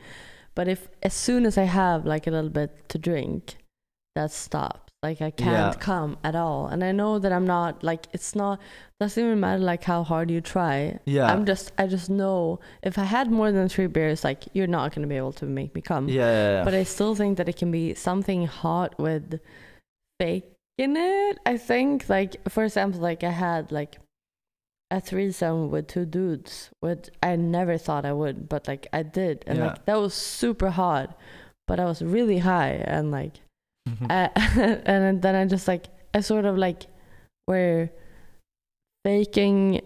But if as soon as I have like a little bit to drink, that stops. Like I can't Yeah. come at all. And I know that I'm not like it's not doesn't even matter like how hard you try. yeah I'm just I just know if I had more than three beers, like you're not gonna be able to make me come. yeah, yeah, yeah. But I still think that it can be something hot with faking it. I think, like for example, like I had like a threesome with two dudes, which I never thought I would, but like I did, and like that was super hot, but I was really high, and like, Mhm. uh, and then I just like I sort of like were faking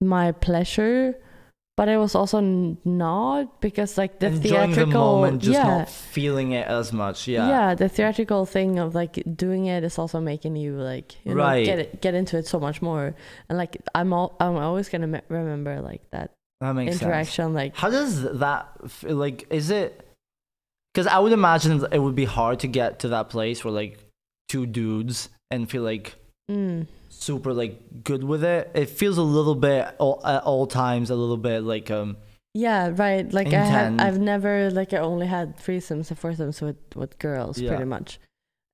my pleasure. But I was also not because like the enjoying theatrical the moment, just yeah, not feeling it as much. Yeah, yeah, the theatrical thing of like doing it is also making you like you know Right. get it, get into it so much more. And like I'm all I'm always gonna me- remember like that that makes sense. interaction. Like How does that feel like? Is it? Because I would imagine it would be hard to get to that place where like two dudes and feel like mm, super like good with it. It feels a little bit all, at all times a little bit like um yeah, right. Like I have I've never like I only had threesomes and foursomes with with girls Yeah. pretty much.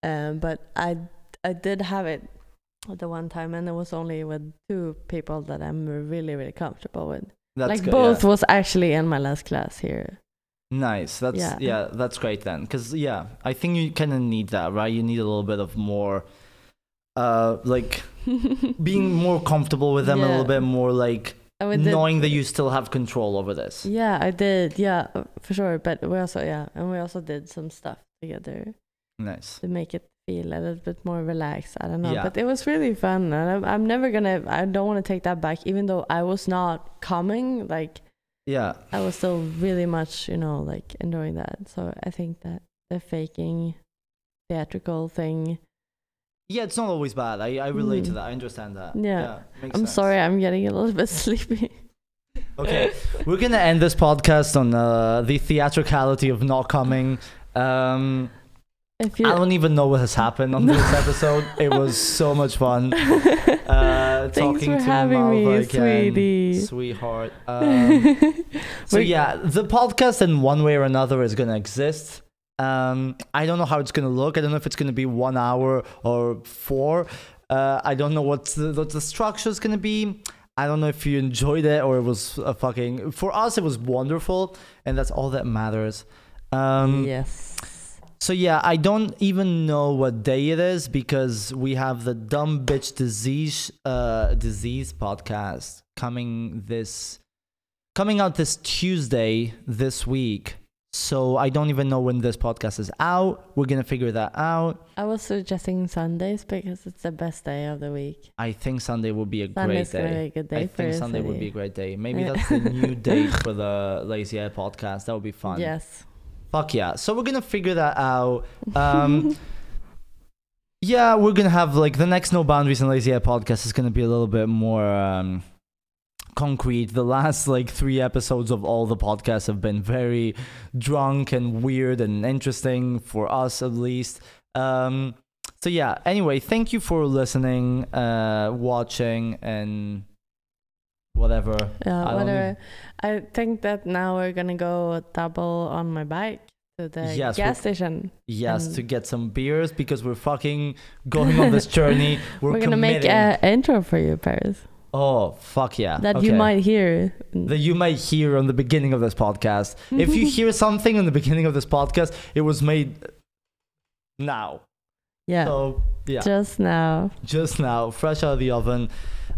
Um, but I I did have it the one time, and it was only with two people that I'm really really comfortable with. That's like good, both yeah. was actually in my last class here. Nice. That's yeah. Yeah. that's great then. Cause yeah, I think you kind of need that, right? You need a little bit of more, uh, like being more comfortable with them a little bit more, like we did- knowing that you still have control over this. Yeah, I did. Yeah, uh, for sure. But we also yeah, and we also did some stuff together Nice. to make it feel a little bit more relaxed. I don't know, Yeah. but it was really fun, and I'm, I'm never gonna. I don't want to take that back, even though I was not coming. Like Yeah. I was still really much, you know, like enjoying that. So I think that the faking theatrical thing. Yeah, it's not always bad. I, I relate to Mm. that. I understand that. Yeah. makes I'm sense. sorry, I'm getting a little bit sleepy. Okay, we're gonna end this podcast on uh, the theatricality of not coming. Um, If you I don't even know what has happened on this episode. It was so much fun. Uh, Thanks talking for to having me, again, sweetie. sweetheart. Um, so yeah, the podcast in one way or another is gonna exist. Um, I don't know how it's gonna look. I don't know if it's gonna be one hour or four. Uh, I don't know what the, what the structure is gonna be. I don't know if you enjoyed it or it was a fucking. For us, it was wonderful, and that's all that matters. Um, yes. So yeah, I don't even know what day it is because we have the dumb bitch disease uh disease podcast coming this coming out this Tuesday this week. So I don't even know when this podcast is out. We're gonna figure that out. I was suggesting Sundays because it's the best day of the week. I think Sunday would be a Sunday's great gonna be day. a good day I think Sunday would be a great day. Maybe that's the new date for the Lazy Eye podcast. That would be fun. Yes. Fuck yeah. So we're gonna figure that out. Um, yeah, we're gonna have like the next No Boundaries and Lazy Eye podcast is gonna be a little bit more um, concrete. The last like three episodes of all the podcasts have been very drunk and weird and interesting for us at least. Um, so yeah. Anyway, thank you for listening, uh, watching, and whatever. Yeah, I whatever. I think that now we're gonna go double on my bike to the Yes, gas station. Yes, to get some beers because we're fucking going on this journey. We're, We're, gonna make an intro for you, Paris, Oh fuck yeah! that okay. you might hear. that you might hear on the beginning of this podcast. if you hear something in the beginning of this podcast, it was made now. Yeah, So yeah, just now. just now, fresh out of the oven.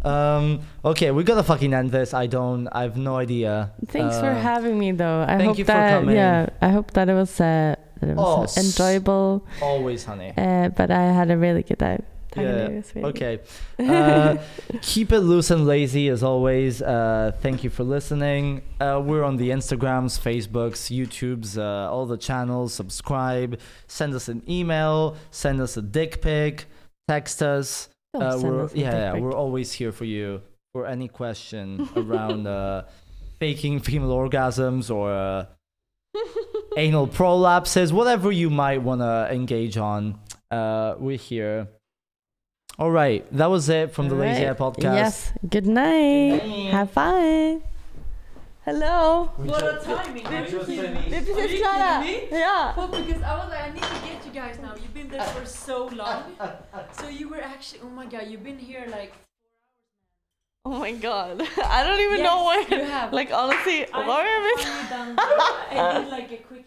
Um, okay, we gotta fucking end this. I don't. I have no idea. Thanks for Uh, having me, though. I thank hope you for that coming. yeah, I hope that it was uh, that it Oh, was s- enjoyable. Always, honey. Uh, but I had a really good time. Yeah. Okay. Uh, keep it loose and lazy as always. Uh, thank you for listening. Uh, we're on the Instagrams, Facebooks, YouTubes, uh, all the channels. Subscribe. Send us an email. Send us a dick pic. Text us. Uh, us yeah, yeah, we're always here for you for any question around uh, faking female orgasms or uh, anal prolapses, whatever you might want to engage on. Uh, we're here. All right, that was it from the Lazy Eye Alright. podcast. Yes. Good night. Good night. Have fun. Hello. What a timing! we just Det är finished. Are you Klara. kidding me? Ja. Well, because I was like, I need to get you guys now. You've been there for so long. So you were actually, oh my god, you've been here like. Oh my god. I don't even Yes, know where. you have. Like honestly, I where am I? finally done. I did like a quick